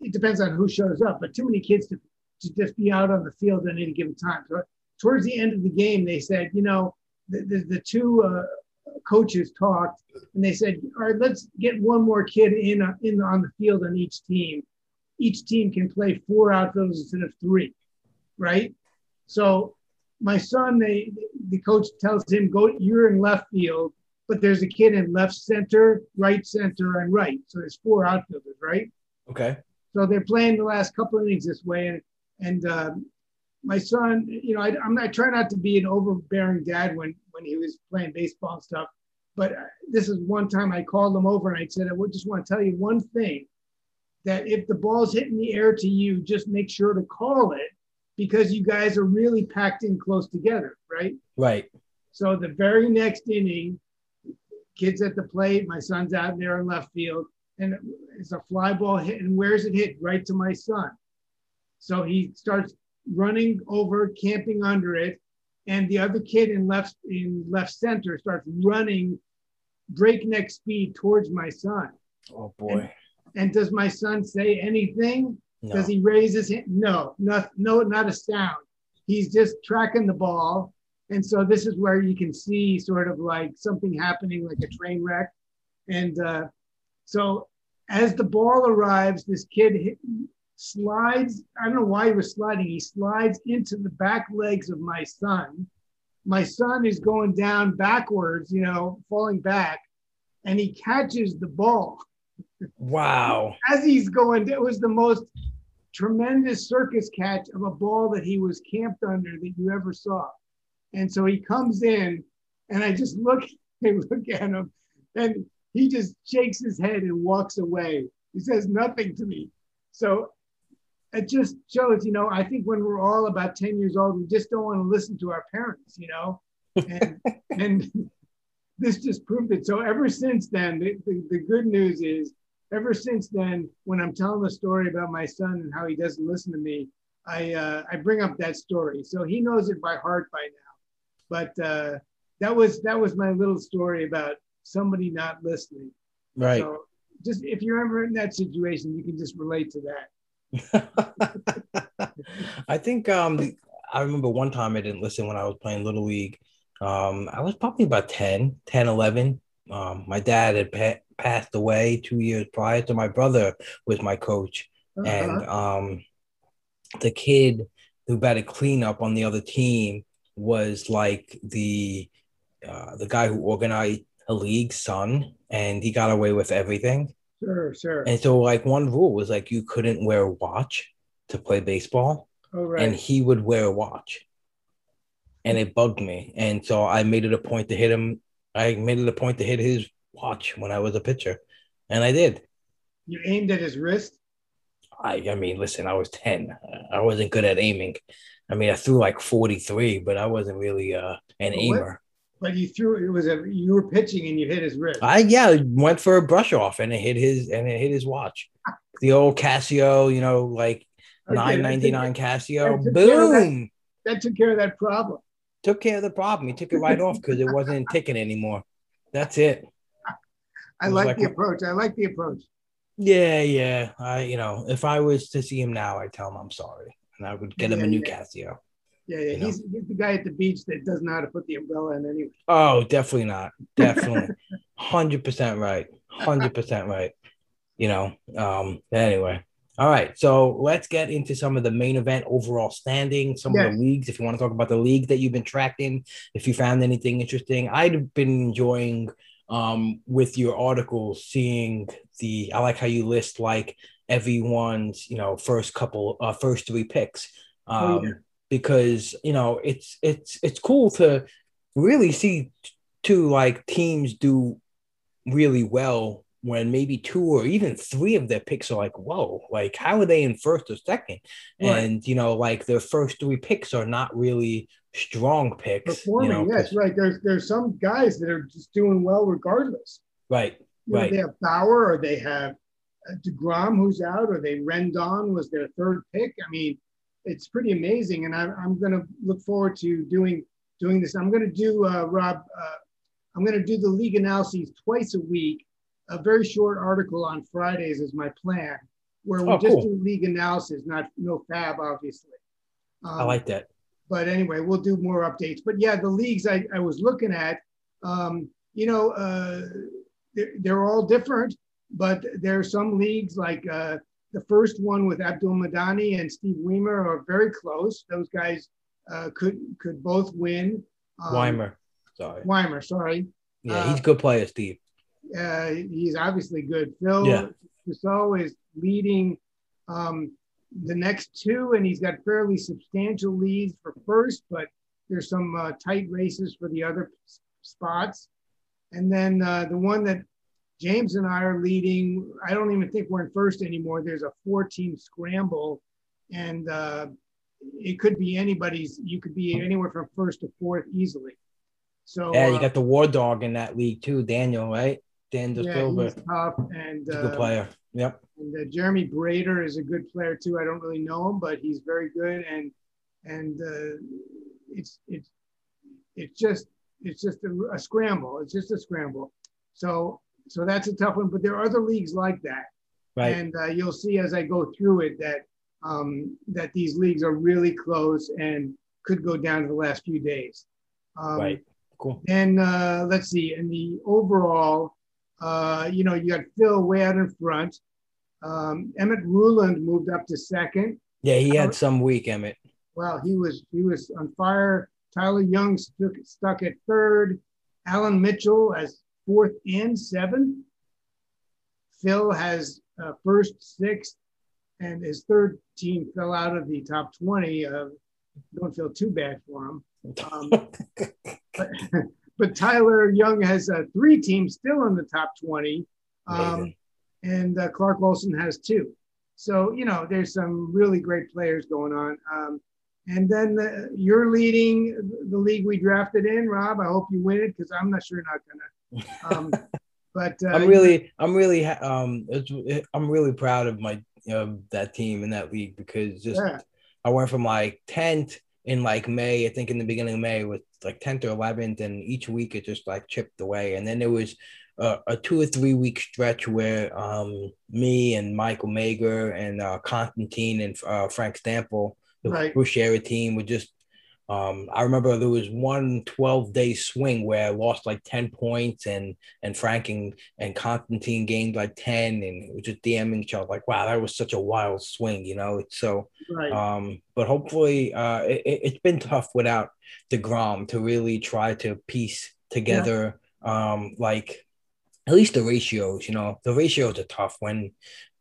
S2: it depends on who shows up, but too many kids to, to just be out on the field at any given time. So towards the end of the game, they said, you know, the, the, the two uh, coaches talked and they said, all right, let's get one more kid in, uh, in on the field on each team. Each team can play four outfielders instead of three, right? So my son, they, the coach tells him, go, you're in left field, but there's a kid in left center, right center, and right. So there's four outfielders, right?
S1: Okay.
S2: So they're playing the last couple of innings this way. And, and um, my son, you know, I, am not trying not to be an overbearing dad when, when he was playing baseball and stuff. But uh, this is one time I called him over and I said, I would just want to tell you one thing that if the ball's hitting the air to you, just make sure to call it because you guys are really packed in close together, right?
S1: Right.
S2: So the very next inning, kids at the plate, my son's out there in left field, and it's a fly ball hit. And where's it hit? Right to my son. So he starts running over, camping under it, and the other kid in left in left center starts running breakneck speed towards my son.
S1: Oh boy.
S2: And, and does my son say anything? No. Does he raise his hand? No, not, no, not a sound. He's just tracking the ball. And so this is where you can see sort of like something happening, like a train wreck. And uh, so as the ball arrives, this kid hit, slides. I don't know why he was sliding. He slides into the back legs of my son. My son is going down backwards, you know, falling back, and he catches the ball.
S1: Wow.
S2: As he's going, it was the most tremendous circus catch of a ball that he was camped under that you ever saw. And so he comes in, and I just look, I look at him, and he just shakes his head and walks away. He says nothing to me. So it just shows, you know, I think when we're all about 10 years old, we just don't want to listen to our parents, you know? And, and this just proved it. So ever since then, the, the, the good news is ever since then, when I'm telling the story about my son and how he doesn't listen to me, I uh, I bring up that story. So he knows it by heart by now. But uh, that was that was my little story about somebody not listening.
S1: Right. So
S2: just if you're ever in that situation, you can just relate to that.
S1: I think um, I remember one time I didn't listen when I was playing Little League. Um, I was probably about 10, 10, 11. Um, my dad had pa- passed away two years prior to my brother was my coach. Uh-huh. And um, the kid who batted cleanup on the other team was like the uh, the guy who organized a league son and he got away with everything.
S2: Sure, sure.
S1: And so like one rule was like you couldn't wear a watch to play baseball.
S2: Oh, right.
S1: And he would wear a watch. And it bugged me. And so I made it a point to hit him. I made it a point to hit his watch when I was a pitcher. And I did.
S2: You aimed at his wrist?
S1: I I mean, listen, I was 10. I wasn't good at aiming. I mean, I threw like 43, but I wasn't really uh, an but aimer.
S2: But you threw it was a you were pitching and you hit his wrist.
S1: I yeah, went for a brush off and it hit his and it hit his watch. The old Casio, you know, like nine ninety nine Casio. Boom.
S2: That, that, took care of that problem.
S1: Took care of the problem. He took it right off because it wasn't ticking anymore. That's it.
S2: I like, like the approach. I like the approach.
S1: Yeah, yeah. I you know, if I was to see him now, I'd tell him I'm sorry and I would get him a new yeah. Casio.
S2: Yeah, yeah. He's, he's, the guy at the beach that doesn't know how to put the umbrella in anyway.
S1: Oh, definitely not. Definitely. 100% right. 100% right. You know, um, anyway. All right. So let's get into some of the main event overall standing, some yes. of the leagues. If you want to talk about the league that you've been tracking, if you found anything interesting, I've been enjoying um, with your articles, seeing the, I like how you list like everyone's, you know, first couple, uh, first three picks. Um, oh, yeah because you know it's it's it's cool to really see two like teams do really well when maybe two or even three of their picks are like, whoa, like how are they in first or second? Right. And you know, like their first three picks are not really strong picks.
S2: Performing,
S1: you know,
S2: yes, right. There's there's some guys that are just doing well regardless.
S1: Right,
S2: You know,
S1: right.
S2: they have Bauer or they have uh, Degrom who's out, or they Rendon was their third pick. I mean, it's pretty amazing, and I'm I'm going to look forward to doing doing this. I'm going to do uh, Rob. Uh, I'm going to do the league analyses twice a week. A very short article on Fridays is my plan, where we
S1: Oh,
S2: just
S1: cool.
S2: do league analysis, not no fab, obviously.
S1: I
S2: Um,
S1: like that.
S2: But anyway, we'll do more updates. But yeah, the leagues I, I was looking at, um, you know, uh, they're, they're all different, but there are some leagues like uh, the first one with Abdul Madani and Steve Weimer are very close. Those guys uh, could could both win. Um,
S1: Weimer. Sorry.
S2: Weimer, sorry.
S1: Yeah,
S2: uh,
S1: he's a good player, Steve.
S2: Uh, he's obviously good. Phil
S1: Yeah.
S2: Trousseau is leading um, the next two, and he's got fairly substantial leads for first, but there's some uh, tight races for the other spots. And then uh, the one that James and I are leading, I don't even think we're in first anymore. There's a four team scramble, and uh, it could be anybody's, you could be anywhere from first to fourth easily. So,
S1: Yeah, you
S2: uh,
S1: got the war dog in that league too, Daniel, right? Dan De
S2: yeah,
S1: Silva.
S2: he's tough, and
S1: a good
S2: uh,
S1: player. Yep.
S2: and uh, Jeremy Brader is a good player too. I don't really know him, but he's very good. And and uh, it's it's it's just it's just a, a scramble. It's just a scramble. So so that's a tough one. But there are other leagues like that,
S1: Right.
S2: and uh, you'll see as I go through it that um, that these leagues are really close and could go down to the last few days. Um,
S1: right. Cool.
S2: and uh, let's see, in the overall, uh, you know, you got Phil way out in front. Um, Emmett Ruland moved up to second.
S1: Yeah, he had some week, Emmett.
S2: Well, he was he was on fire. Tyler Young stuck, stuck at third. Alan Mitchell as fourth and seventh. Phil has uh, first, sixth, and his third team fell out of the top 20. Uh, don't feel too bad for him. Um, but, but Tyler Young has uh, three teams still in the top 20, um, and uh, Clark Olson has two. So, you know, there's some really great players going on. Um, and then the, you're leading the league we drafted in, Rob. I hope you win it because I'm not sure you're not going to. Um, but uh,
S1: I'm really, I'm really, um, it's, I'm really proud of my, you know, that team in that league because just
S2: yeah,
S1: I went from like 10th in like May, I think in the beginning of May with like 10th or 11th, and each week it just like chipped away. And then there was a, a two or three week stretch where um, me and Michael Mager and uh, Constantine and uh, Frank Stample, the
S2: Right.
S1: Boucher team, would just. Um, I remember there was one 12 day swing where I lost like 10 points and and Frank and, and Constantine gained like 10 and it was just DMing each other like wow that was such a wild swing you know so
S2: right.
S1: um, but hopefully, uh, it, it's been tough without Degrom to really try to piece together, um, like at least the ratios. You know, the ratios are tough when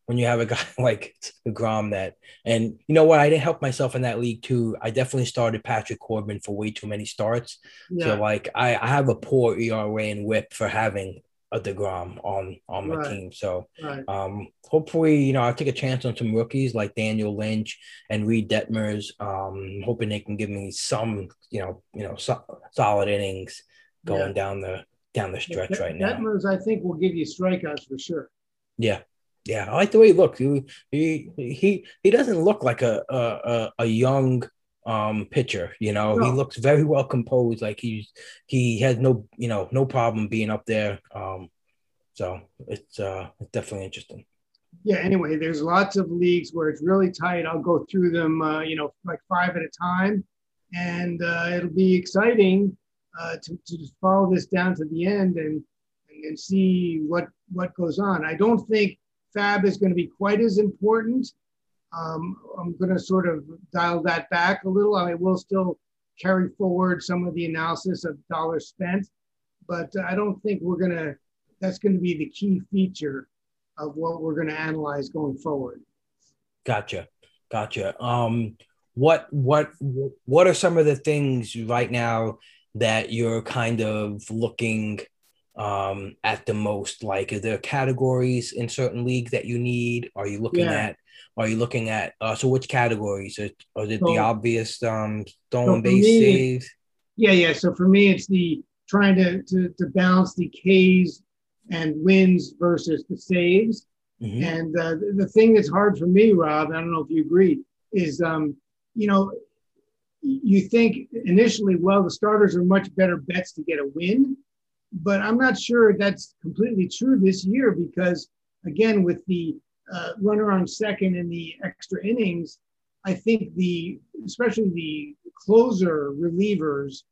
S1: when you have a guy like Degrom that, and you know what, I didn't help myself in that league too. I definitely started Patrick Corbin for way too many starts,
S2: yeah,
S1: so like I, I have a poor ERA and WHIP for having a Degrom on on my
S2: Right.
S1: team. So
S2: right.
S1: um, hopefully, you know, I'll take a chance on some rookies like Daniel Lynch and Reed Detmers. Um, hoping they can give me some, you know, you know, so, solid innings going
S2: Yeah.
S1: down the down the stretch right now.
S2: Detmers, I think, will give you strikeouts for sure.
S1: Yeah, yeah, I like the way he looks. He he he, he doesn't look like a a, a, young um pitcher you know? He looks very well composed like he's he has no you know no problem being up there um so it's uh it's definitely interesting.
S2: Yeah anyway there's lots of leagues where it's really tight. I'll go through them uh, you know like five at a time. And uh, it'll be exciting uh, to, to just follow this down to the end and and see what what goes on. I don't think fab is going to be quite as important um, i'm going to sort of dial that back a little i will still carry forward some of the analysis of dollars spent but i don't think we're going to that's going to be the key feature of what we're going to analyze going forward.
S1: Gotcha, gotcha. Um, what what what are some of the things right now that you're kind of looking um, at the most? Like, are there categories in certain leagues that you need? Are you looking
S2: Yeah.
S1: at? Are you looking at? Uh, so, which categories? Is, are it the obvious um,
S2: so
S1: stolen base
S2: me,
S1: saves?
S2: Yeah, yeah. So for me, it's the trying to to, to balance the Ks and wins versus the saves.
S1: Mhm.
S2: And uh, the, the thing that's hard for me, Rob, I don't know if you agree, is um, you know, you think initially, well, the starters are much better bets to get a win, but I'm not sure that's completely true this year because again, with the uh, runner on second in the extra innings, I think the especially the closer relievers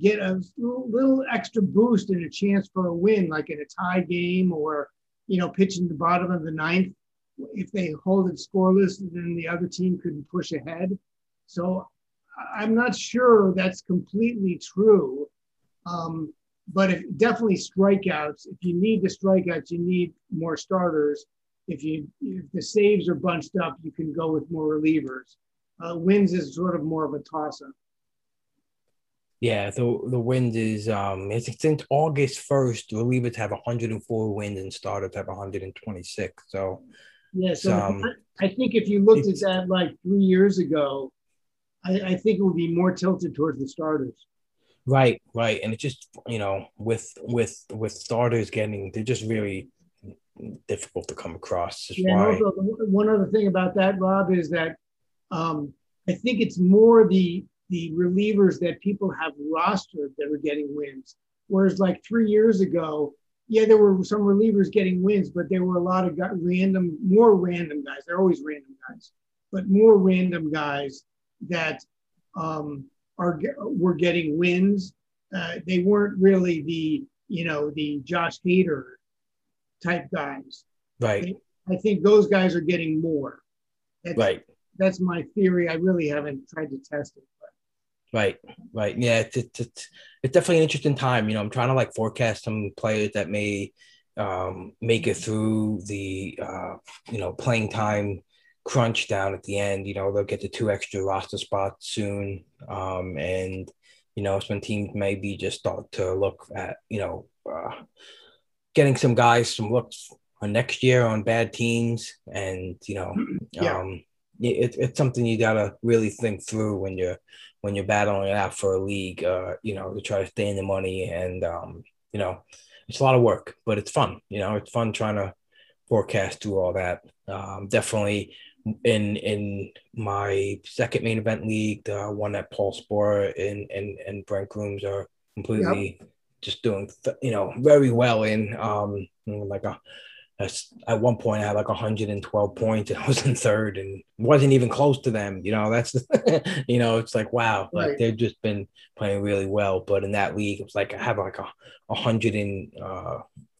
S2: get a little, extra boost and a chance for a win, like in a tie game or you know pitching the bottom of the ninth. If they hold it scoreless, then the other team couldn't push ahead. So I'm not sure that's completely true. Um, but if definitely strikeouts, if you need the strikeouts, you need more starters. If you if the saves are bunched up, you can go with more relievers. Uh, wins is sort of more of a toss up.
S1: Yeah, the the wind is um it's since August first, relievers have 104 wins and starters have 126. So
S2: Yeah, so
S1: Um,
S2: I, I think if you looked at that like three years ago, I, I think it would be more tilted towards the starters.
S1: Right, right, and it's just you know with with with starters getting they're just really difficult to come across.
S2: Yeah,
S1: why.
S2: also one other thing about that, Rob, is that um, I think it's more the the relievers that people have rostered that are getting wins. Whereas like three years ago, yeah, there were some relievers getting wins, but there were a lot of random, more random guys. They're always random guys, but more random guys that um, are were getting wins. Uh, they weren't really the you know the Josh Hader type guys.
S1: right,
S2: I think those guys are getting more. That's,
S1: right.
S2: That's my theory. I really haven't tried to test it. But
S1: Right, right. Yeah, it's, it's it's it's definitely an interesting time. You know, I'm trying to like forecast some players that may um make it through the uh you know playing time crunch down at the end. You know, they'll get the two extra roster spots soon. Um and you know, some teams maybe just start to look at, you know, uh getting some guys some looks on next year on bad teams and you know
S2: Yeah.
S1: um it, it's something you gotta really think through when you're when you're battling it out for a league, uh, you know, to try to stay in the money. And, um, you know, it's a lot of work, but it's fun. You know, it's fun trying to forecast through all that. Um, definitely in in my second main event league, the one that Paul Sporer and, and, and Brent Grooms are completely just doing, you know, very well in. Um, like a, that's at one point I had like 112 points and I was in third and wasn't even close to them. You know, that's you know, it's like wow, like
S2: Right.
S1: they've just been playing really well. But in that league, it's like I have like a, a hundred and uh,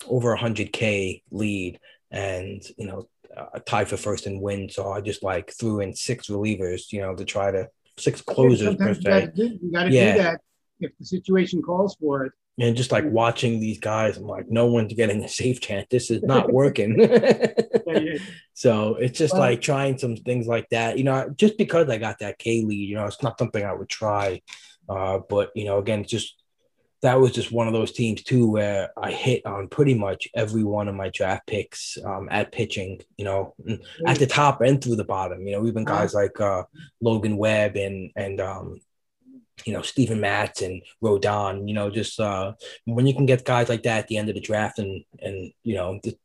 S1: over a hundred K lead and you know, a tie for first and win. So I just like threw in six relievers, you know, to try to six closers per
S2: you gotta
S1: se.
S2: do, you got to
S1: Yeah.
S2: do that if the situation calls for it.
S1: And just like watching these guys, I'm like, no one's getting a safe chance. This is not working. So it's just
S2: Well-
S1: like trying some things like that. You know, just because I got that K lead, you know, it's not something I would try. Uh, but you know, again, just that was just one of those teams too where I hit on pretty much every one of my draft picks um, at pitching. You know, at the top and through the bottom. You know, even guys like uh, Logan Webb and and um, you know Steven Matz and Rodon. You know, just uh, when you can get guys like that at the end of the draft and and you know. The,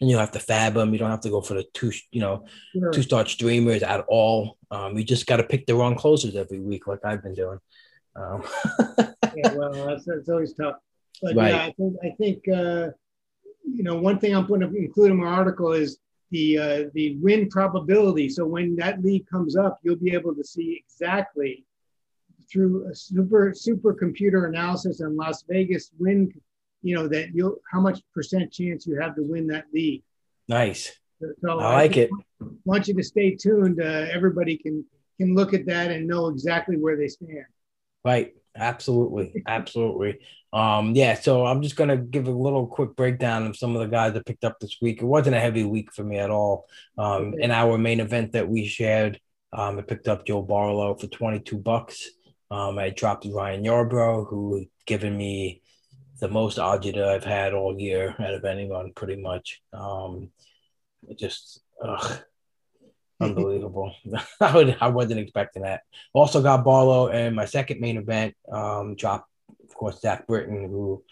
S1: and you don't have to fab them. You don't have to go for the two, you know,
S2: Sure.
S1: two start streamers at all. Um, you just got to pick the wrong closers every week, like I've been doing. Um,
S2: yeah, well, that's, that's always tough. But
S1: Right.
S2: yeah, I think I think uh, you know one thing I'm going to include in my article is the uh, the win probability. So when that lead comes up, you'll be able to see exactly through a super super computer analysis in Las Vegas win. You know that you'll how much percent chance you have to win that lead.
S1: nice.
S2: So
S1: I like
S2: think
S1: it.
S2: want you to stay tuned. Uh, everybody can can look at that and know exactly where they stand.
S1: Right. Absolutely. Absolutely. Um, yeah. So I'm just going to give a little quick breakdown of some of the guys I picked up this week. It wasn't a heavy week for me at all. Um, in our main event that we shared, um, I picked up Joe Barlow for 22 bucks. Um, I dropped Ryan Yarbrough, who given me the most agita I've had all year out of anyone, pretty much. Um, just ugh, unbelievable. I would I wasn't expecting that. Also got Barlow and my second main event. Um, dropped of course Zach Britton who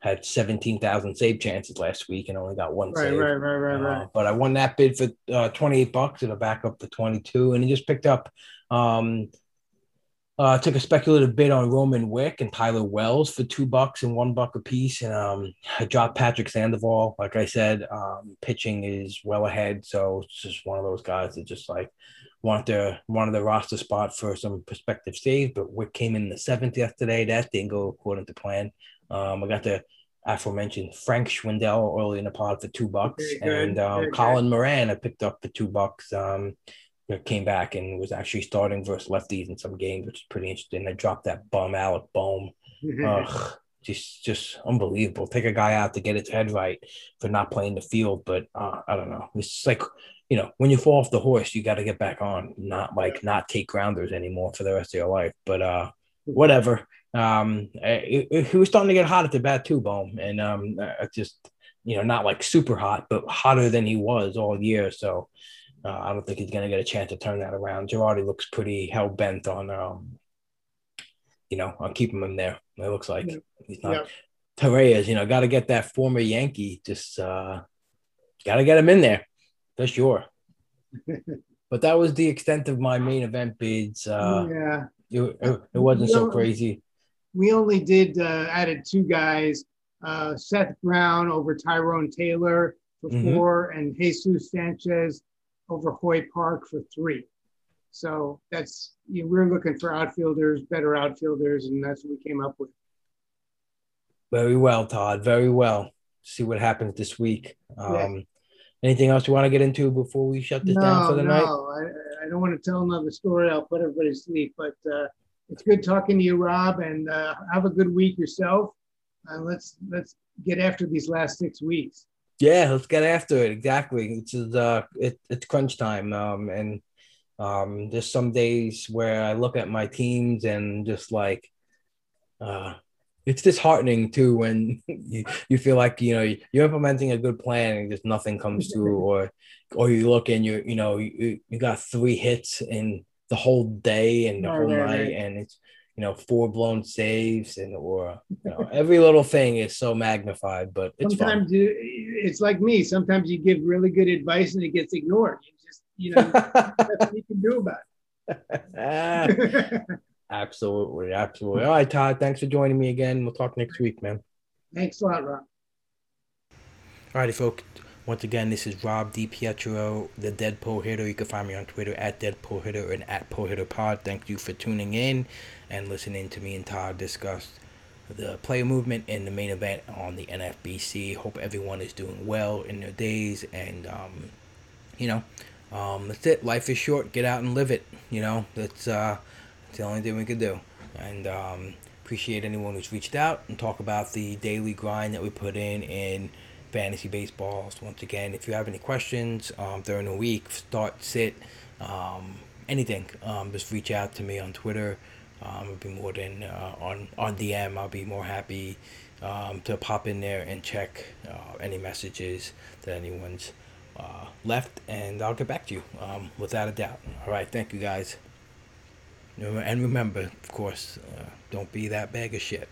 S1: had 17,000 save chances last week and only got one
S2: Right,
S1: save.
S2: right, right, right, right.
S1: Uh, but I won that bid for uh, 28 bucks and a back up to 22. And he just picked up, um, uh, took a speculative bid on Rowan Wick and Tyler Wells for two bucks and one buck a piece. And um, I dropped Patrick Sandoval. Like I said, um, pitching is well ahead. So it's just one of those guys that just like want their wanted the roster spot for some prospective saves. But Wick came in the seventh yesterday. That didn't go according to plan. Um, I got the aforementioned Frank Schwindel early in the pod for two bucks, and um. Colin Moran I picked up for two bucks. Um, that came back and was actually starting versus lefties in some games, which is pretty interesting. I dropped that bum Alec Bohm. Ugh, just just unbelievable. Take a guy out to get his head right for not playing the field, but uh, I don't know. It's like you know when you fall off the horse, you got to get back on, not like not take grounders anymore for the rest of your life. But uh, whatever. Um, it- he was starting to get hot at the bat too, Bohm, and um, just you know not like super hot, but hotter than he was all year. So uh, I don't think he's going to get a chance to turn that around. Girardi looks pretty hell bent on um, you know, on keeping him there. It looks like
S2: Yeah.
S1: he's not.
S2: Yeah.
S1: Torreyes, you know, got to get that former Yankee. Just uh, got to get him in there for sure. but that was the extent of my main event bids. Uh,
S2: yeah.
S1: it, it, it wasn't so
S2: No.
S1: crazy.
S2: we only did uh, added two guys uh, Seth Brown over Tyrone Taylor for
S1: Mhm.
S2: four and Jesus Sanchez over Hoy Park for three. So that's you know, we're looking for outfielders, better outfielders, and that's what we came up with.
S1: Very well, Todd. Very well. See what happens this week. Um,
S2: Yeah.
S1: Anything else you want to get into before we shut this down for
S2: No,
S1: the night?
S2: no, I, I don't want to tell another story. I'll put everybody to sleep. But uh, it's good talking to you, Rob, and uh, have a good week yourself. And let's let's get after these last six weeks.
S1: Yeah, let's get after it. Exactly. It's uh, it, it's crunch time. Um, and um, there's some days where I look at my teams and just like, uh, it's disheartening too when you, you feel like you know you're implementing a good plan and just nothing comes through, or or you look and you you know you, you got three hits in the whole day and the
S2: Right,
S1: whole night,
S2: right.
S1: and it's you know four blown saves and or you know every little thing is so magnified, but it's fun.
S2: sometimes you, it's like me. Sometimes you give really good advice and it gets ignored. You just, you know, that's what you can do about it.
S1: absolutely, absolutely. All right, Todd. Thanks for joining me again. We'll talk next week, man.
S2: Thanks a lot, Rob.
S1: All righty, folks. Once again, this is Rob DiPietro, the Dead Pull Hitter. You can find me on Twitter at Dead Pull Hitter and at Pull Hitter Pod. Thank you for tuning in and listening to me and Todd discuss the player movement in the main event on the NFBC. Hope everyone is doing well in their days, and um, you know, um, that's it. Life is short. Get out and live it. You know, that's uh, that's the only thing we could do. And um, appreciate anyone who's reached out and talk about the daily grind that we put in in fantasy baseballs. Once again, if you have any questions um, during the week, start, sit, um, anything, um, just reach out to me on Twitter. Um, I'll be more than uh, on on DM. I'll be more happy um, to pop in there and check uh, any messages that anyone's uh, left, and I'll get back to you um, without a doubt. All right, thank you guys. And remember, of course, uh, don't be that bag of shit.